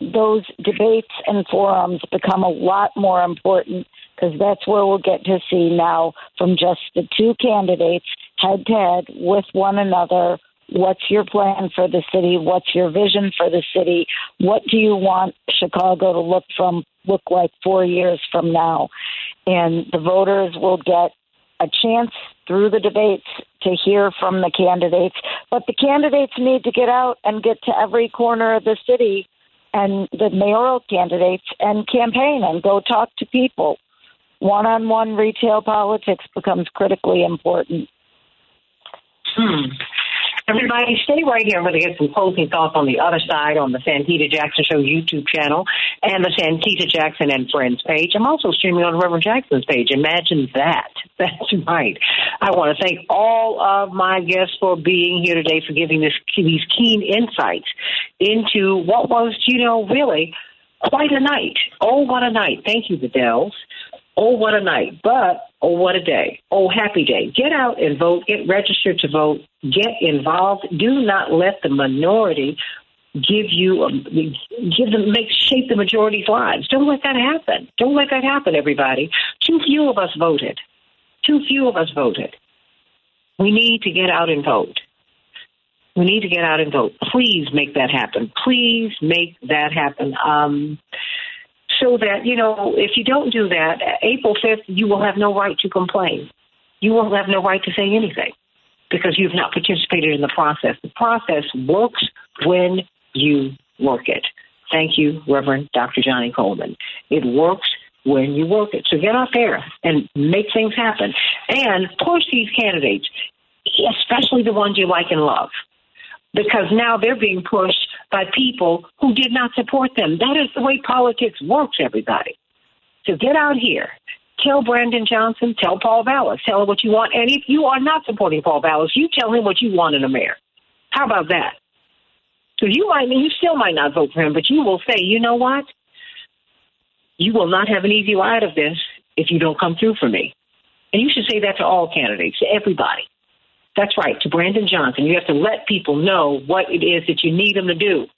those debates and forums become a lot more important because that's where we'll get to see now from just the two candidates head to head with one another What's your plan for the city? What's your vision for the city? What do you want Chicago to look from look like four years from now? And the voters will get a chance through the debates to hear from the candidates. But the candidates need to get out and get to every corner of the city and the mayoral candidates and campaign and go talk to people. One on one retail politics becomes critically important. Hmm. Everybody, stay right here. I'm going to get some closing thoughts on the other side on the Santita Jackson Show YouTube channel and the Santita Jackson and Friends page. I'm also streaming on Reverend Jackson's page. Imagine that. [LAUGHS] That's right. I want to thank all of my guests for being here today, for giving this, these keen insights into what was, you know, really quite a night. Oh, what a night. Thank you, the Dells. Oh, what a night. But, oh, what a day. Oh, happy day. Get out and vote. Get registered to vote. Get involved. Do not let the minority give you, um, give them, make, shape the majority's lives. Don't let that happen. Don't let that happen, everybody. Too few of us voted. Too few of us voted. We need to get out and vote. We need to get out and vote. Please make that happen. Please make that happen. Um, so that, you know, if you don't do that, April 5th, you will have no right to complain. You will have no right to say anything because you've not participated in the process. The process works when you work it. Thank you, Reverend Dr. Johnnie Colemon. It works when you work it. So get out there and make things happen and push these candidates, especially the ones you like and love because now they're being pushed by people who did not support them. That is the way politics works, everybody. So get out here. Tell Brandon Johnson, tell Paul Vallas, tell him what you want. And if you are not supporting Paul Vallas, you tell him what you want in a mayor. How about that? So you might, you still might not vote for him, but you will say, you know what? You will not have an easy ride of this if you don't come through for me. And you should say that to all candidates, to everybody. That's right, to Brandon Johnson. You have to let people know what it is that you need them to do.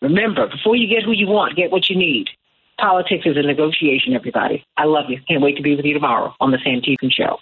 Remember, before you get who you want, get what you need. Politics is a negotiation, everybody. I love you. Can't wait to be with you tomorrow on the Santita Show.